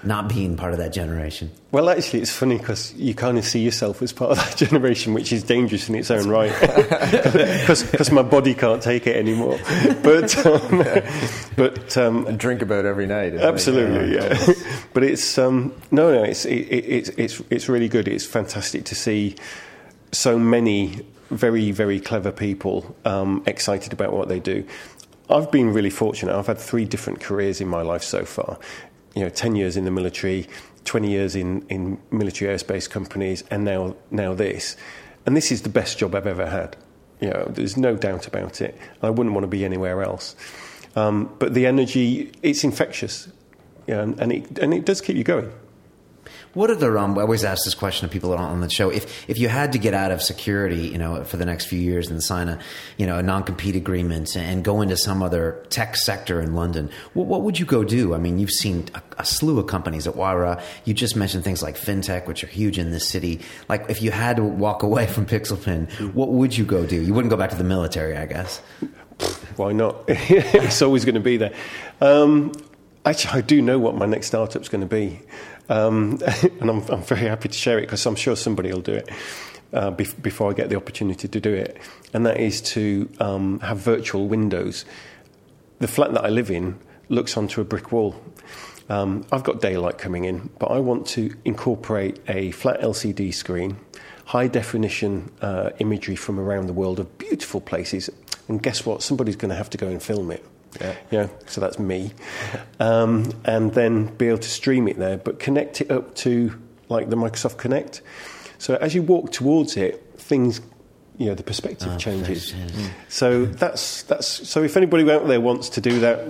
Speaker 1: Not being part of that generation?
Speaker 3: Well, actually, it's funny because you kind of see yourself as part of that generation, which is dangerous in its own right, because my body can't take it anymore. But um, but um,
Speaker 2: I drink about every night.
Speaker 3: Absolutely, yeah. yeah. but it's um, no, no, it's it, it's it's it's really good. It's fantastic to see so many very very clever people um, excited about what they do. I've been really fortunate. I've had three different careers in my life so far, you know, 10 years in the military, 20 years in, in military aerospace companies, and now, now this. And this is the best job I've ever had. You know, there's no doubt about it. I wouldn't want to be anywhere else. Um, but the energy, it's infectious. You know, and, it, and it does keep you going.
Speaker 1: What are the? Um, I always ask this question to people on the show. If if you had to get out of security, you know, for the next few years and sign a, you know, a non compete agreement and go into some other tech sector in London, what, what would you go do? I mean, you've seen a, a, slew of companies at Wayra. You just mentioned things like fintech, which are huge in this city. Like, if you had to walk away from PixelPin, what would you go do? You wouldn't go back to the military, I guess.
Speaker 3: Why not? it's always going to be there. Um, actually, I do know what my next startup's going to be. Um, and I'm, I'm, very happy to share it because I'm sure somebody will do it uh, before I get the opportunity to do it. And that is to um, have virtual windows. The flat that I live in looks onto a brick wall. Um, I've got daylight coming in, but I want to incorporate a flat LCD screen, high definition uh, imagery from around the world of beautiful places. And guess what? Somebody's going to have to go and film it. Yeah. yeah, so that's me. Um, and then be able to stream it there, but connect it up to like the Microsoft Kinect. So as you walk towards it, things, you know, the perspective oh, changes. So that's that's. So if anybody out there wants to do that,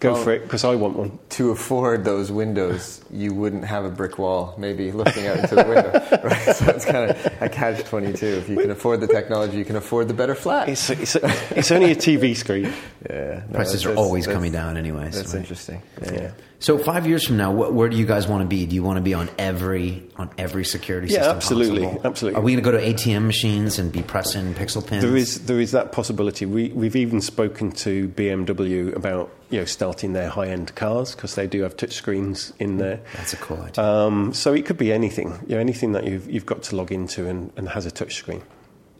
Speaker 3: Go well, for it, because I want one.
Speaker 2: To afford those windows, you wouldn't have a brick wall, maybe looking out into the window. right? So it's kind of a catch 22. If you can afford the technology, you can afford the better flat.
Speaker 3: It's, it's, a, it's only a TV screen.
Speaker 2: yeah.
Speaker 1: No, Prices are always coming down anyway.
Speaker 2: That's so. interesting. Yeah. yeah.
Speaker 1: So five years from now, wh- where do you guys want to be? Do you want to be on every on every security
Speaker 3: Yeah,
Speaker 1: system?
Speaker 3: absolutely,
Speaker 1: possible?
Speaker 3: absolutely.
Speaker 1: Are we going to go to ATM machines and be pressing pixel pins?
Speaker 3: There is there is that possibility. We we've even spoken to BMW about you know starting their high end cars because they do have touch screens in there.
Speaker 1: That's a cool idea.
Speaker 3: Um, so it could be anything, you know, anything that you've you've got to log into and, and has a touchscreen.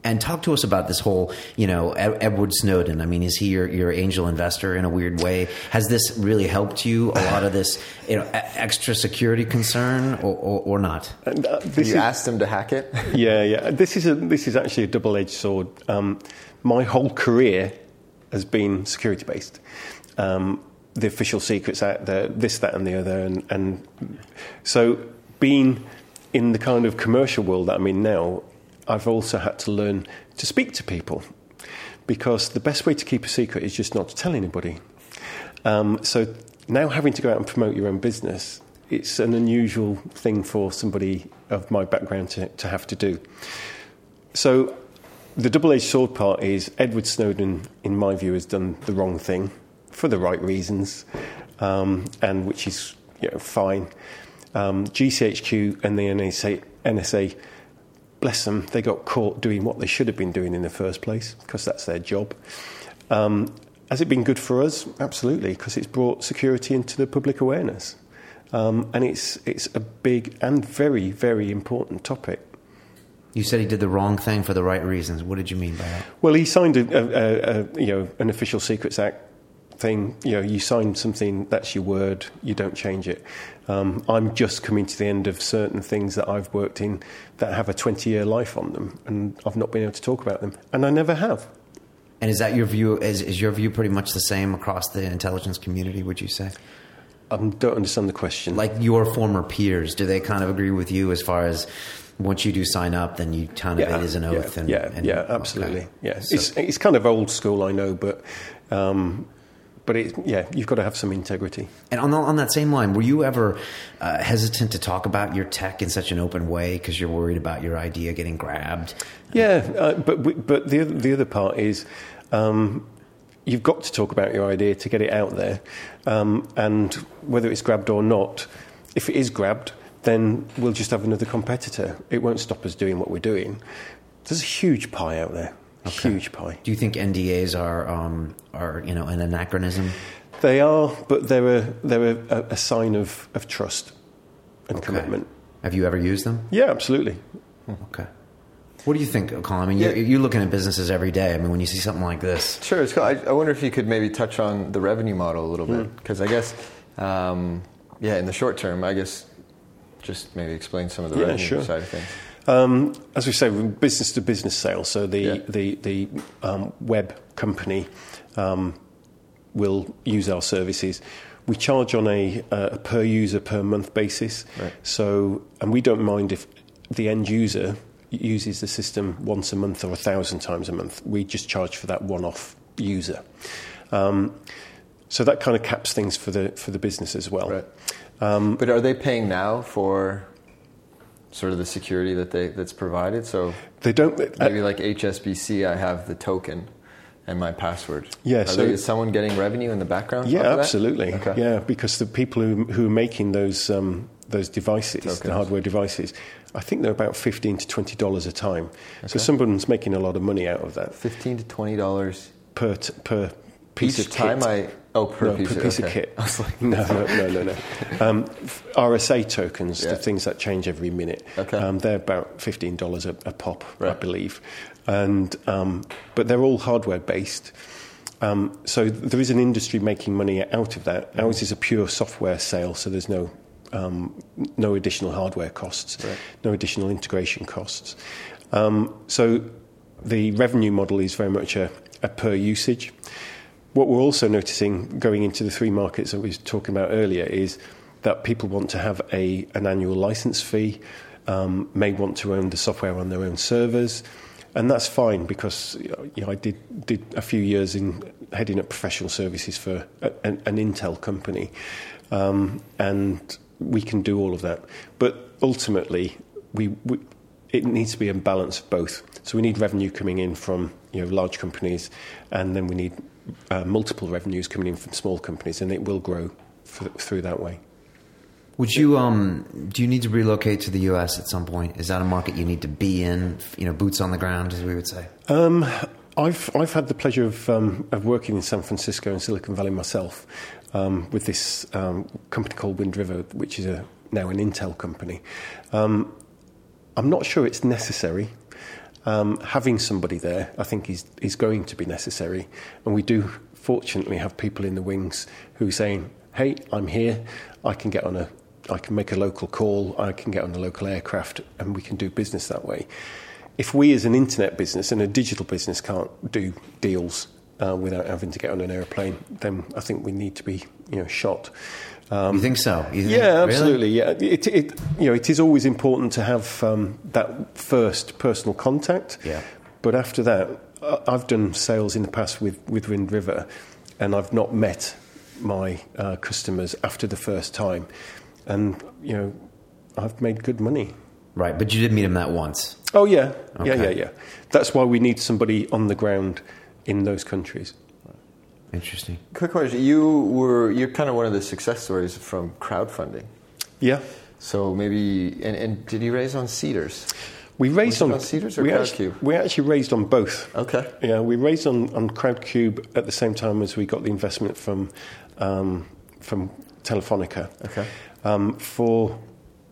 Speaker 1: And talk to us about this whole, you know, Edward Snowden. I mean, is he your, your angel investor in a weird way? Has this really helped you? A lot of this, you know, extra security concern, or, or, or not?
Speaker 3: And, uh,
Speaker 2: you
Speaker 3: is-
Speaker 2: asked him to hack it?
Speaker 3: Yeah, yeah. This is a this is actually a double edged sword. Um, my whole career has been security based. Um, the official secrets act, the this, that, and the other, and, and so being in the kind of commercial world that I'm in now, I've also had to learn to speak to people because the best way to keep a secret is just not to tell anybody. Um, so now having to go out and promote your own business, it's an unusual thing for somebody of my background to, to have to do. So the double-edged sword part is Edward Snowden, in my view, has done the wrong thing for the right reasons, um, and which is you know fine. Um, GCHQ and the NSA, NSA, bless them, they got caught doing what they should have been doing in the first place because that's their job. Um, has it been good for us? Absolutely, because it's brought security into the public awareness. Um, and it's, it's a big and very, very important topic.
Speaker 1: You said he did the wrong thing for the right reasons. What did you mean by that?
Speaker 3: Well, he signed a, a, a, you know, an Official Secrets Act thing. You know, you sign something, that's your word, you don't change it. Um, I'm just coming to the end of certain things that I've worked in that have a 20 year life on them, and I've not been able to talk about them, and I never have.
Speaker 1: And is that your view? Is, is your view pretty much the same across the intelligence community? Would you say?
Speaker 3: I don't understand the question.
Speaker 1: Like your former peers, do they kind of agree with you as far as once you do sign up, then you kind of it is an
Speaker 3: yeah,
Speaker 1: oath? and,
Speaker 3: yeah,
Speaker 1: and-
Speaker 3: yeah,
Speaker 1: okay.
Speaker 3: absolutely. Yeah,
Speaker 1: So-
Speaker 3: it's it's kind of old school, I know, but um, but it, yeah, you've got to have some integrity.
Speaker 1: And on, the, on that same line, were you ever uh, hesitant to talk about your tech in such an open way because you're worried about your idea getting grabbed?
Speaker 3: Yeah, uh, but we- but the other, the other part is. Um, You've got to talk about your idea to get it out there, um, and whether it's grabbed or not, if it is grabbed, then we'll just have another competitor. It won't stop us doing what we're doing. There's a huge pie out there, a huge pie.
Speaker 1: Do you think NDAs are um, are you know an anachronism?
Speaker 3: They are, but they're a, they're a, a sign of, of trust and
Speaker 1: Okay.
Speaker 3: commitment.
Speaker 1: Have you ever used them?
Speaker 3: Yeah, absolutely.
Speaker 1: Okay. What do you think, Colin? I mean,
Speaker 2: Yeah.
Speaker 1: you're, you're looking at businesses every day. I mean, when you see something like this,
Speaker 2: Sure. It's cool. I, I wonder if you could maybe touch on the revenue model a little bit, because I guess, um, yeah, in the short term, I guess, just maybe explain some of the
Speaker 3: Yeah,
Speaker 2: revenue
Speaker 3: sure.
Speaker 2: side of things.
Speaker 3: Um, as we say, business to business sales. So the
Speaker 2: Yeah.
Speaker 3: the the um, web company um, will use our services. We charge on a, uh, a per user per month basis.
Speaker 2: Right.
Speaker 3: So, and we don't mind if the end user uses the system once a month or a thousand times a month. We just charge for that one-off user. Um, so that kind of caps things for the for the business as well.
Speaker 2: Right. but are they paying now for sort of the security that they that's provided? So
Speaker 3: They don't.
Speaker 2: maybe like HSBC, I have the token and my password.
Speaker 3: Yeah, so-
Speaker 2: is someone getting revenue in the background?
Speaker 3: Yeah, absolutely.
Speaker 2: Okay.
Speaker 3: Yeah, because the people who, who are making those um, those devices,
Speaker 2: Tokens.
Speaker 3: the hardware devices, I think they're about fifteen to twenty dollars a time. So someone's making a lot of money out of that
Speaker 2: Fifteen to twenty dollars
Speaker 3: per t- per piece
Speaker 2: each
Speaker 3: of
Speaker 2: time.
Speaker 3: kit.
Speaker 2: I oh per
Speaker 3: no,
Speaker 2: piece,
Speaker 3: per
Speaker 2: of,
Speaker 3: piece
Speaker 2: okay.
Speaker 3: of kit.
Speaker 2: I was like,
Speaker 3: no, no, no, no, no. Um, RSA tokens,
Speaker 2: Yeah.
Speaker 3: the things that change every minute.
Speaker 2: Okay.
Speaker 3: Um, they're about fifteen dollars a, pop, I believe, and um, but they're all hardware based. Um, so there is an industry making money out of that.
Speaker 2: Mm-hmm.
Speaker 3: Ours is a pure software sale, so there's no um, no additional hardware costs,
Speaker 2: Right.
Speaker 3: no additional integration costs. Um, so the revenue model is very much a, a per usage. What we're also noticing going into the three markets that we were talking about earlier is that people want to have a, an annual license fee, um, may want to own the software on their own servers, and that's fine because you know, I did, did a few years in heading up professional services for an, an Intel company, um, and we can do all of that. But ultimately, we, we it needs to be a balance of both. So we need revenue coming in from you know large companies, and then we need uh, multiple revenues coming in from small companies, and it will grow for, through that way.
Speaker 1: Would you um do you need to relocate to the US at some point? Is that a market you need to be in, you know, boots on the ground as we would say?
Speaker 3: Um, I've I've had the pleasure of um, of working in San Francisco and Silicon Valley myself um, with this um, company called Wind River, which is a, now an Intel company. Um, I'm not sure it's necessary. Um, having somebody there, I think, is is going to be necessary, and we do fortunately have people in the wings who are saying, "Hey, I'm here. I can get on a I can make a local call, I can get on a local aircraft, and we can do business that way. If we, as an internet business and a digital business, can't do deals uh, without having to get on an airplane, then I think we need to be, you know, shot.
Speaker 1: Um, you think so? You think,
Speaker 3: yeah, absolutely. Really? Yeah, it, it, you know, it is always important to have um, that first personal contact.
Speaker 1: Yeah.
Speaker 3: But after that, I've done sales in the past with, with Wind River, and I've not met my uh, customers after the first time and you know, I've made good money.
Speaker 1: Right, but you did meet him that once.
Speaker 3: Oh yeah, okay. yeah, yeah, yeah. That's why we need somebody on the ground in those countries.
Speaker 1: Interesting.
Speaker 2: Quick question: You were you're kind of one of the success stories from crowdfunding.
Speaker 3: Yeah.
Speaker 2: So maybe and, and did you raise on Seedrs?
Speaker 3: We raised on,
Speaker 2: on Seedrs or
Speaker 3: we? Actually, we actually raised on both.
Speaker 2: Okay.
Speaker 3: Yeah, we raised on, on Crowdcube at the same time as we got the investment from um, from Telefonica.
Speaker 2: Okay.
Speaker 3: Um, for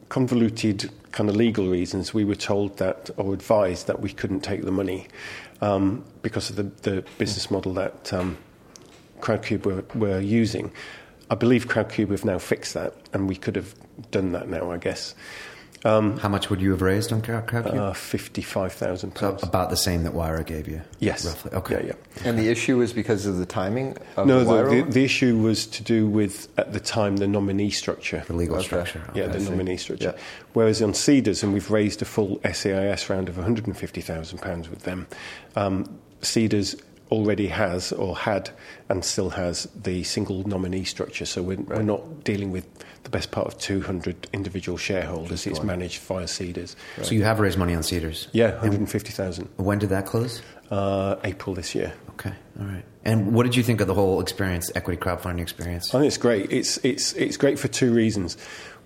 Speaker 3: convoluted kind of legal reasons, we were told that, or advised that we couldn't take the money um, because of the, the, business model that um, Crowdcube were, were using. I believe Crowdcube have now fixed that, and we could have done that now, I guess.
Speaker 1: Um, How much would you have raised on Crowdcube?
Speaker 3: Uh, Fifty-five thousand
Speaker 1: pounds. So about the same that Wayra gave you.
Speaker 3: Yes,
Speaker 1: roughly. Okay.
Speaker 3: Yeah, yeah.
Speaker 2: And the issue was because of the timing. Of
Speaker 3: no,
Speaker 2: the,
Speaker 3: the, the, the, issue was to do with at the time the nominee structure,
Speaker 1: the legal okay. structure.
Speaker 3: Okay. Yeah, the nominee structure. Yeah. Whereas on Seedrs, and we've raised a full SEIS round of one hundred and fifty thousand pounds with them. Um, Seedrs already has or had and still has the single nominee structure. So we're, right. we're not dealing with the best part of 200 individual shareholders. It's managed via Seedrs.
Speaker 1: Right. So you have raised money on Seedrs?
Speaker 3: Yeah, 150,000.
Speaker 1: When did that close?
Speaker 3: Uh, April this year.
Speaker 1: Okay, all right. And what did you think of the whole experience, equity crowdfunding experience?
Speaker 3: I think it's great. It's, it's, it's great for two reasons.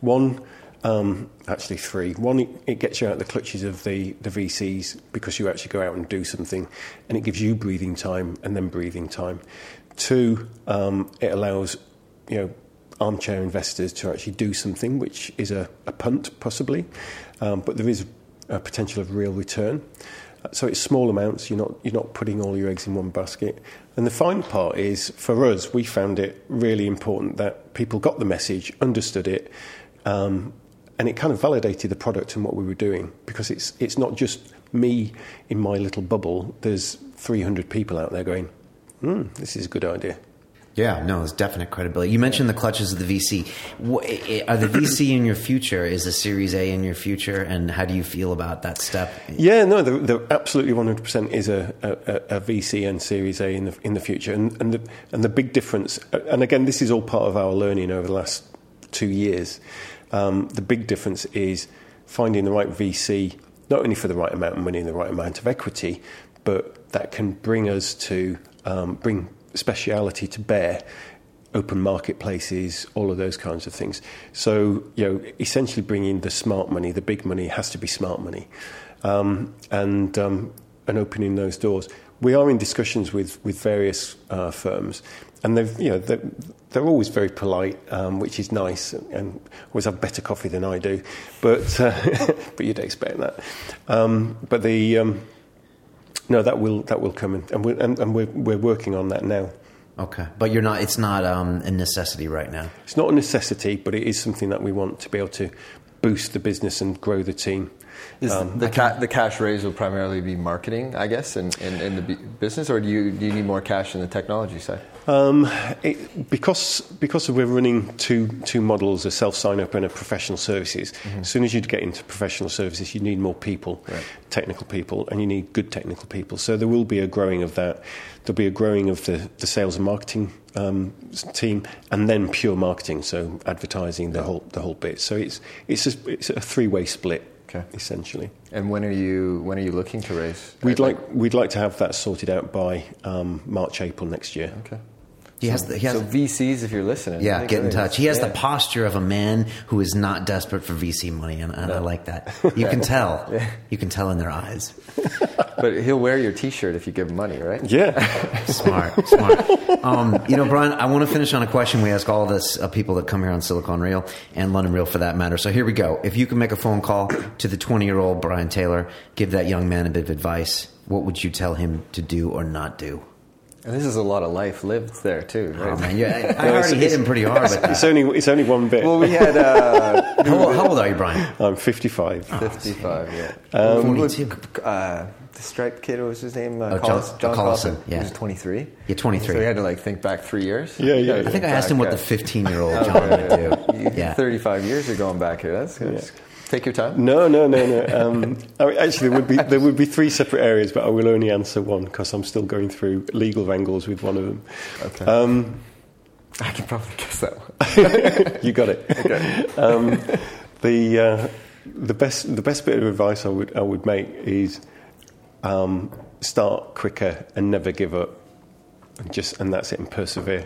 Speaker 3: One, um, actually, three. One, it, gets you out of the clutches of the, the VCs because you actually go out and do something, and it gives you breathing time and then breathing time. Two, um, it allows you know armchair investors to actually do something, which is a, a punt possibly, um, but there is a potential of real return. So it's small amounts. You're not you're not putting all your eggs in one basket. And the final part is for us, we found it really important that people got the message, understood it, um, and it kind of validated the product and what we were doing because it's it's not just me in my little bubble. There's 300 people out there going, hmm, "This is a good idea."
Speaker 1: Yeah, no, it's definite credibility. You mentioned the clutches of the VC. Are the VC in your future? Is the Series A in your future? And how do you feel about that step?
Speaker 3: Yeah, no, the, absolutely 100% is a, a, a, VC and Series A in the in the future. And and the and the big difference. And again, this is all part of our learning over the last two years. Um, the big difference is finding the right VC, not only for the right amount of money and the right amount of equity, but that can bring us to um, bring speciality to bear open marketplaces, all of those kinds of things. So, you know, essentially bringing the smart money, the big money has to be smart money, um, and um, and opening those doors. We are in discussions with with various uh, firms, and they've you know they're, they're always very polite, um, which is nice, and always have better coffee than I do, but uh, but you'd expect that. Um, but the um, no, that will that will come in, and we're and, and we're we're working on that now.
Speaker 1: Okay, but you're not. It's not um, a necessity right now.
Speaker 3: It's not a necessity, but it is something that we want to be able to boost the business and grow the team.
Speaker 2: Is um, the, ca- the cash raise will primarily be marketing, I guess, in, in, in the business, or do you do you need more cash in the technology side?
Speaker 3: Um, it, because because we're running two two models, a self sign up and a professional services. Mm-hmm. As soon as you get into professional services, you need more people, right. technical people, and you need good technical people. So there will be a growing of that. There'll be a growing of the, the sales and marketing um, team, and then pure marketing, so advertising the whole the whole bit. So it's it's a, it's a three way split. Okay. Essentially.
Speaker 2: And when are you when are you looking to raise?
Speaker 3: We'd like we'd like to have that sorted out by um, March April next year.
Speaker 2: Okay.
Speaker 1: He has the, he has
Speaker 2: So VCs, if you're listening,
Speaker 1: yeah, get in touch. He has
Speaker 2: Yeah.
Speaker 1: the posture of a man who is not desperate for VC money, and, and I like that. You can tell. You can tell in their eyes.
Speaker 2: But he'll wear your T-shirt if you give him money, right?
Speaker 3: Yeah.
Speaker 1: Smart, smart. Um, you know, Brian, I want to finish on a question we ask all this uh, people that come here on Silicon Real and London Real for that matter. So here we go. If you can make a phone call to the 20 year old Brian Taylor, give that young man a bit of advice, what would you tell him to do or not do?
Speaker 2: And this is a lot of life lived there too, right?
Speaker 1: Oh man, yeah, I, I already hit him pretty hard with
Speaker 3: It's only it's only one bit.
Speaker 2: Well, we had uh,
Speaker 1: How, old- how old are you, Brian?
Speaker 3: I'm 55.
Speaker 2: 55, yeah.
Speaker 1: Um,
Speaker 2: Look,
Speaker 1: 42.
Speaker 2: uh, the striped kid, what was his name? Uh,
Speaker 1: Oh,
Speaker 2: Collis-
Speaker 1: John-
Speaker 2: John,
Speaker 1: Collison,
Speaker 2: Collison.
Speaker 1: yeah.
Speaker 2: He was 23.
Speaker 1: Yeah, 23.
Speaker 2: So we had to like think back three years.
Speaker 3: Yeah, yeah.
Speaker 1: I think I asked him what the 15 year old John would do. Yeah.
Speaker 2: 35 years are going back here. That's good. Take your time.
Speaker 3: No, no, no, no. Um, I mean, actually, there would be there would be three separate areas, but I will only answer one because I'm still going through legal wrangles with one of them.
Speaker 2: Okay.
Speaker 3: Um,
Speaker 2: I can probably guess that one.
Speaker 3: you got it. Um, the uh, the best the best bit of advice I would I would make is um, start quicker and never give up, and just and that's it, and persevere.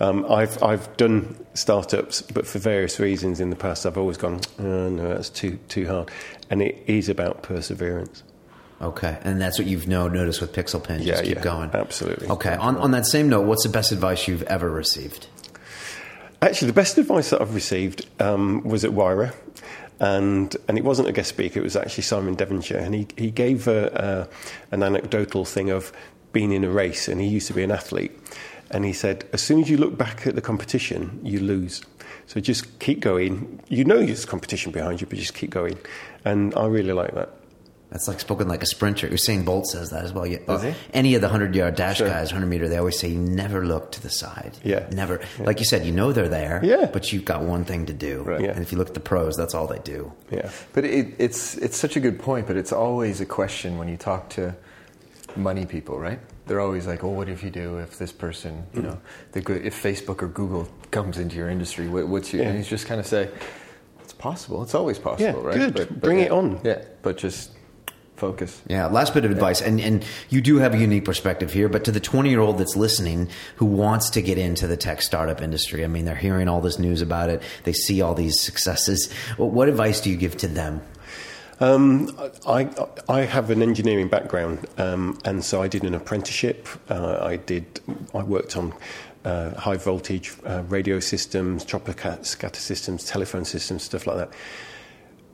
Speaker 3: Um, I've I've done startups, but for various reasons in the past, I've always gone, oh, no, that's too too hard, and it is about perseverance.
Speaker 1: Okay, and that's what you've noticed with PixelPin.
Speaker 3: Yeah,
Speaker 1: Just keep
Speaker 3: yeah,
Speaker 1: going.
Speaker 3: absolutely.
Speaker 1: Okay, on, on that same note, what's the best advice you've ever received?
Speaker 3: Actually, the best advice that I've received um, was at Wayra, and and it wasn't a guest speaker; it was actually Simon Devonshire, and he he gave a, a, an anecdotal thing of being in a race, and he used to be an athlete, and he said, as soon as you look back at the competition, you lose. So just keep going. You know there's competition behind you, but just keep going, and I really like that.
Speaker 1: That's like spoken like a sprinter. Usain Bolt says that as well. Yeah,
Speaker 2: Does he?
Speaker 1: Uh, any of the hundred yard dash
Speaker 3: Sure.
Speaker 1: guys, hundred meter, they always say you never look to the side.
Speaker 3: Yeah.
Speaker 1: never. Like you said, you know they're there.
Speaker 3: Yeah.
Speaker 1: but you've got one thing to do.
Speaker 2: Right.
Speaker 3: Yeah.
Speaker 1: And if you look at the pros, that's all they do.
Speaker 3: Yeah,
Speaker 2: But it, it's it's such a good point. But it's always a question when you talk to money people, right? They're always like, "Oh, what if you do if this person, you know, the if Facebook or Google comes into your industry? What, what's your?"
Speaker 3: Yeah.
Speaker 2: And he's just kind of say, "It's possible. It's always possible,
Speaker 3: Yeah,
Speaker 2: right?
Speaker 3: good. Bring
Speaker 2: yeah,
Speaker 3: it on.
Speaker 2: Yeah, but just focus.
Speaker 1: Yeah, last bit of advice, and, and you do have a unique perspective here, but to the 20 year old that's listening who wants to get into the tech startup industry, I mean, they're hearing all this news about it, they see all these successes. Well, what advice do you give to them?
Speaker 3: Um, I, I have an engineering background, um, and so I did an apprenticeship. Uh, I did. I worked on uh, high voltage uh, radio systems, chopper cat- scatter systems, telephone systems, stuff like that.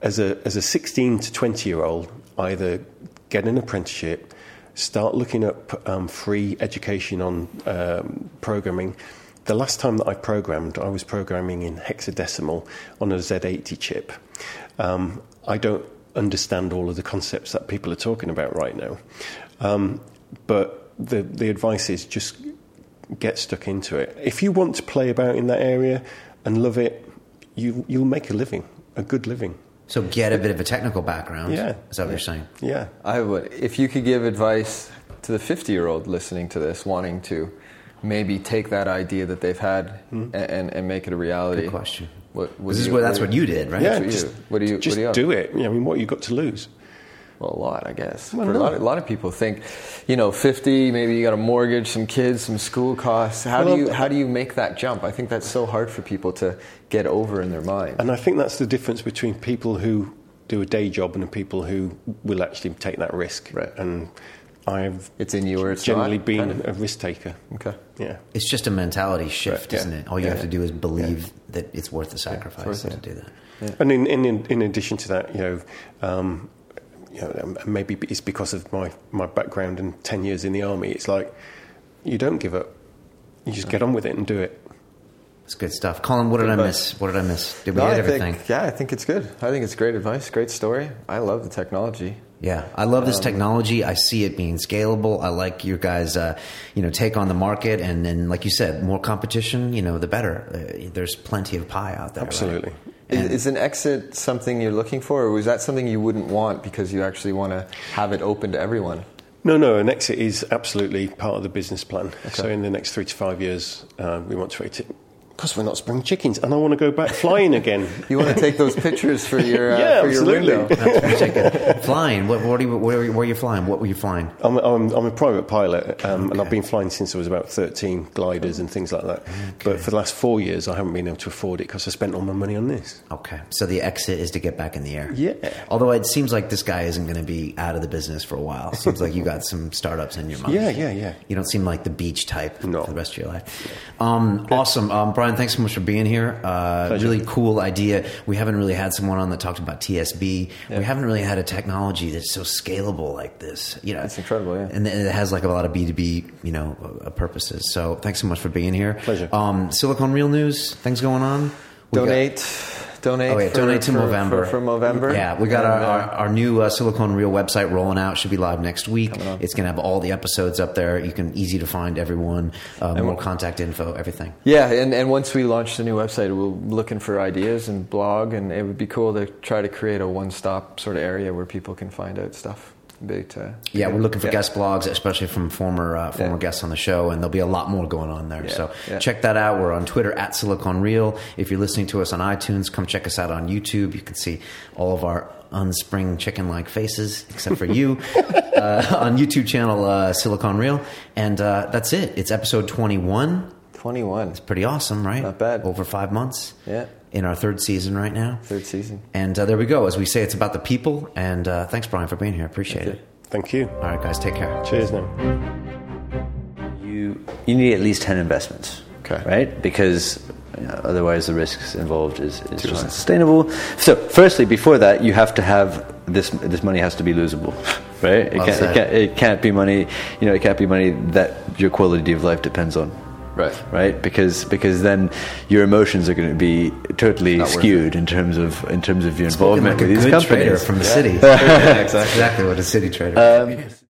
Speaker 3: As a as a 16 to 20 year old, either get an apprenticeship, start looking up um, free education on um, programming. The last time that I programmed, I was programming in hexadecimal on a Z80 chip. Um, I don't understand all of the concepts that people are talking about right now, um, but the the advice is just get stuck into it. If you want to play about in that area and love it, you you'll make a living, a good living.
Speaker 1: So get a bit of a technical background.
Speaker 3: Yeah.
Speaker 1: Is that what you're saying?
Speaker 3: Yeah.
Speaker 2: I would. If you could give advice to the 50 year old listening to this, wanting to maybe take that idea that they've had and, and, and make it a reality.
Speaker 1: Good question.
Speaker 2: What, what
Speaker 1: This is
Speaker 2: you-
Speaker 1: what, that's what you did, right?
Speaker 3: Yeah,
Speaker 2: what you-
Speaker 3: just,
Speaker 2: what do you-
Speaker 3: just
Speaker 2: what do you
Speaker 3: do it. I mean, what you got to lose?
Speaker 2: Well, a lot, I guess.
Speaker 3: Well,
Speaker 2: For a, lot, a lot of people think, you know, 50, maybe you got a mortgage, some kids, some school costs. How
Speaker 3: Well,
Speaker 2: do you how do you make that jump? I think that's so hard for people to get over in their mind.
Speaker 3: And I think that's the difference between people who do a day job and the people who will actually take that risk.
Speaker 2: Right.
Speaker 3: And I've
Speaker 2: It's in you or it's
Speaker 3: generally
Speaker 2: not,
Speaker 3: been
Speaker 2: kind of.
Speaker 3: a risk taker.
Speaker 2: Okay.
Speaker 3: Yeah.
Speaker 1: It's just a mentality shift,
Speaker 3: Right, yeah.
Speaker 1: isn't it? All you
Speaker 3: Yeah.
Speaker 1: have to do is believe that it's worth the sacrifice
Speaker 2: worth
Speaker 1: to do that.
Speaker 3: And in, in, in addition to that, you know, um, you know, um, maybe it's because of my, my background and 10 years in the army, it's like you don't give up. You just get on with it and do it.
Speaker 1: It's good stuff. Colin, what did I
Speaker 2: advice.
Speaker 1: miss? What did I miss? Did we
Speaker 2: No,
Speaker 1: hit everything?
Speaker 2: think, yeah, I think it's good. I think it's great advice, great story. I love the technology.
Speaker 1: Yeah, I love
Speaker 2: Um,
Speaker 1: this technology. I see it being scalable. I like your guys, uh, you know, take on the market, and then, like you said, more competition. You know, the better. Uh, there's plenty of pie out there. right?
Speaker 3: Absolutely.
Speaker 2: Is, is an exit something you're looking for, or was that something you wouldn't want because you actually want to have it open to everyone?
Speaker 3: No, no, an exit is absolutely part of the business plan. So in the next three to five years, uh, we want to exit, because we're not spring chickens, and I want to go back flying again.
Speaker 2: You want to take those pictures for your uh,
Speaker 3: Yeah,
Speaker 2: for your
Speaker 3: absolutely.
Speaker 2: window.
Speaker 1: flying. What, what are you, where, where are you flying? What were you flying?
Speaker 3: I'm, I'm, I'm a private pilot, um, and I've been flying since I was about 13, gliders and things like that. But for the last four years, I haven't been able to afford it because I spent all my money on this.
Speaker 1: Okay, so the exit is to get back in the air.
Speaker 3: Yeah.
Speaker 1: Although it seems like this guy isn't going to be out of the business for a while. Seems like you got some startups in your mind.
Speaker 3: Yeah, yeah, yeah.
Speaker 1: You don't seem like the beach type
Speaker 3: No.
Speaker 1: for the rest of your life. Um, awesome, um, Brian. Thanks so much for being here. Uh, really cool idea. We haven't really had someone on that talked about TSB. We haven't really had a technology that's so scalable like this. You know,
Speaker 2: It's incredible, yeah.
Speaker 1: and it has like a lot of B two B, you know, uh, purposes. So thanks so much for being here.
Speaker 3: Pleasure.
Speaker 1: Um, Silicon Real News. Things going on. We got-
Speaker 2: Donate.
Speaker 1: Oh, yeah,
Speaker 2: for,
Speaker 1: donate to
Speaker 2: for,
Speaker 1: Movember.
Speaker 2: for, for Movember.
Speaker 1: Yeah, we got our,
Speaker 2: And, uh,
Speaker 1: our, our new uh, Silicon Real website rolling out. Should be live next week. It's going to have all the episodes up there. You can easy to find everyone, uh, more contact info, everything.
Speaker 2: Yeah, and, and once we launch the new website, we're looking for ideas and blog, and it would be cool to try to create a one-stop sort of area where people can find out stuff. About, uh,
Speaker 1: Yeah, we're looking for
Speaker 2: yeah.
Speaker 1: guest blogs, especially from former uh, former
Speaker 2: Yeah.
Speaker 1: guests on the show, and there'll be a lot more going on there.
Speaker 2: Yeah,
Speaker 1: So check that out. We're on Twitter at Silicon Real. If you're listening to us on iTunes, come check us out on YouTube. You can see all of our unspring chicken like faces, except for you, uh, on YouTube channel uh, Silicon Real. And uh, that's it. It's episode 21.
Speaker 2: 21.
Speaker 1: It's Pretty awesome, right?
Speaker 2: Not bad.
Speaker 1: Over five months.
Speaker 2: Yeah.
Speaker 1: In our third season right now.
Speaker 2: Third season.
Speaker 1: And uh, there we go. As we say, it's about the people. And uh, thanks, Brian, for being here. Appreciate it.
Speaker 3: Thank you.
Speaker 1: All right, guys, take care.
Speaker 3: Cheers now.
Speaker 4: you you need at least 10 investments
Speaker 2: Okay.
Speaker 4: right because you know, otherwise the risks involved is, is just not sustainable so firstly before that you have to have this this money has to be losable right it,
Speaker 1: Well
Speaker 4: can't, it, can't, it can't be money you know it can't be money that your quality of life depends on
Speaker 2: Right.
Speaker 4: right because because then your emotions are going to be totally
Speaker 2: Not
Speaker 4: skewed in terms of in terms of your
Speaker 1: Spoken
Speaker 4: involvement
Speaker 1: like a
Speaker 4: with these
Speaker 1: good trader
Speaker 4: companies
Speaker 1: from the city.
Speaker 2: yeah, exactly.
Speaker 1: exactly what a city trader.
Speaker 4: um,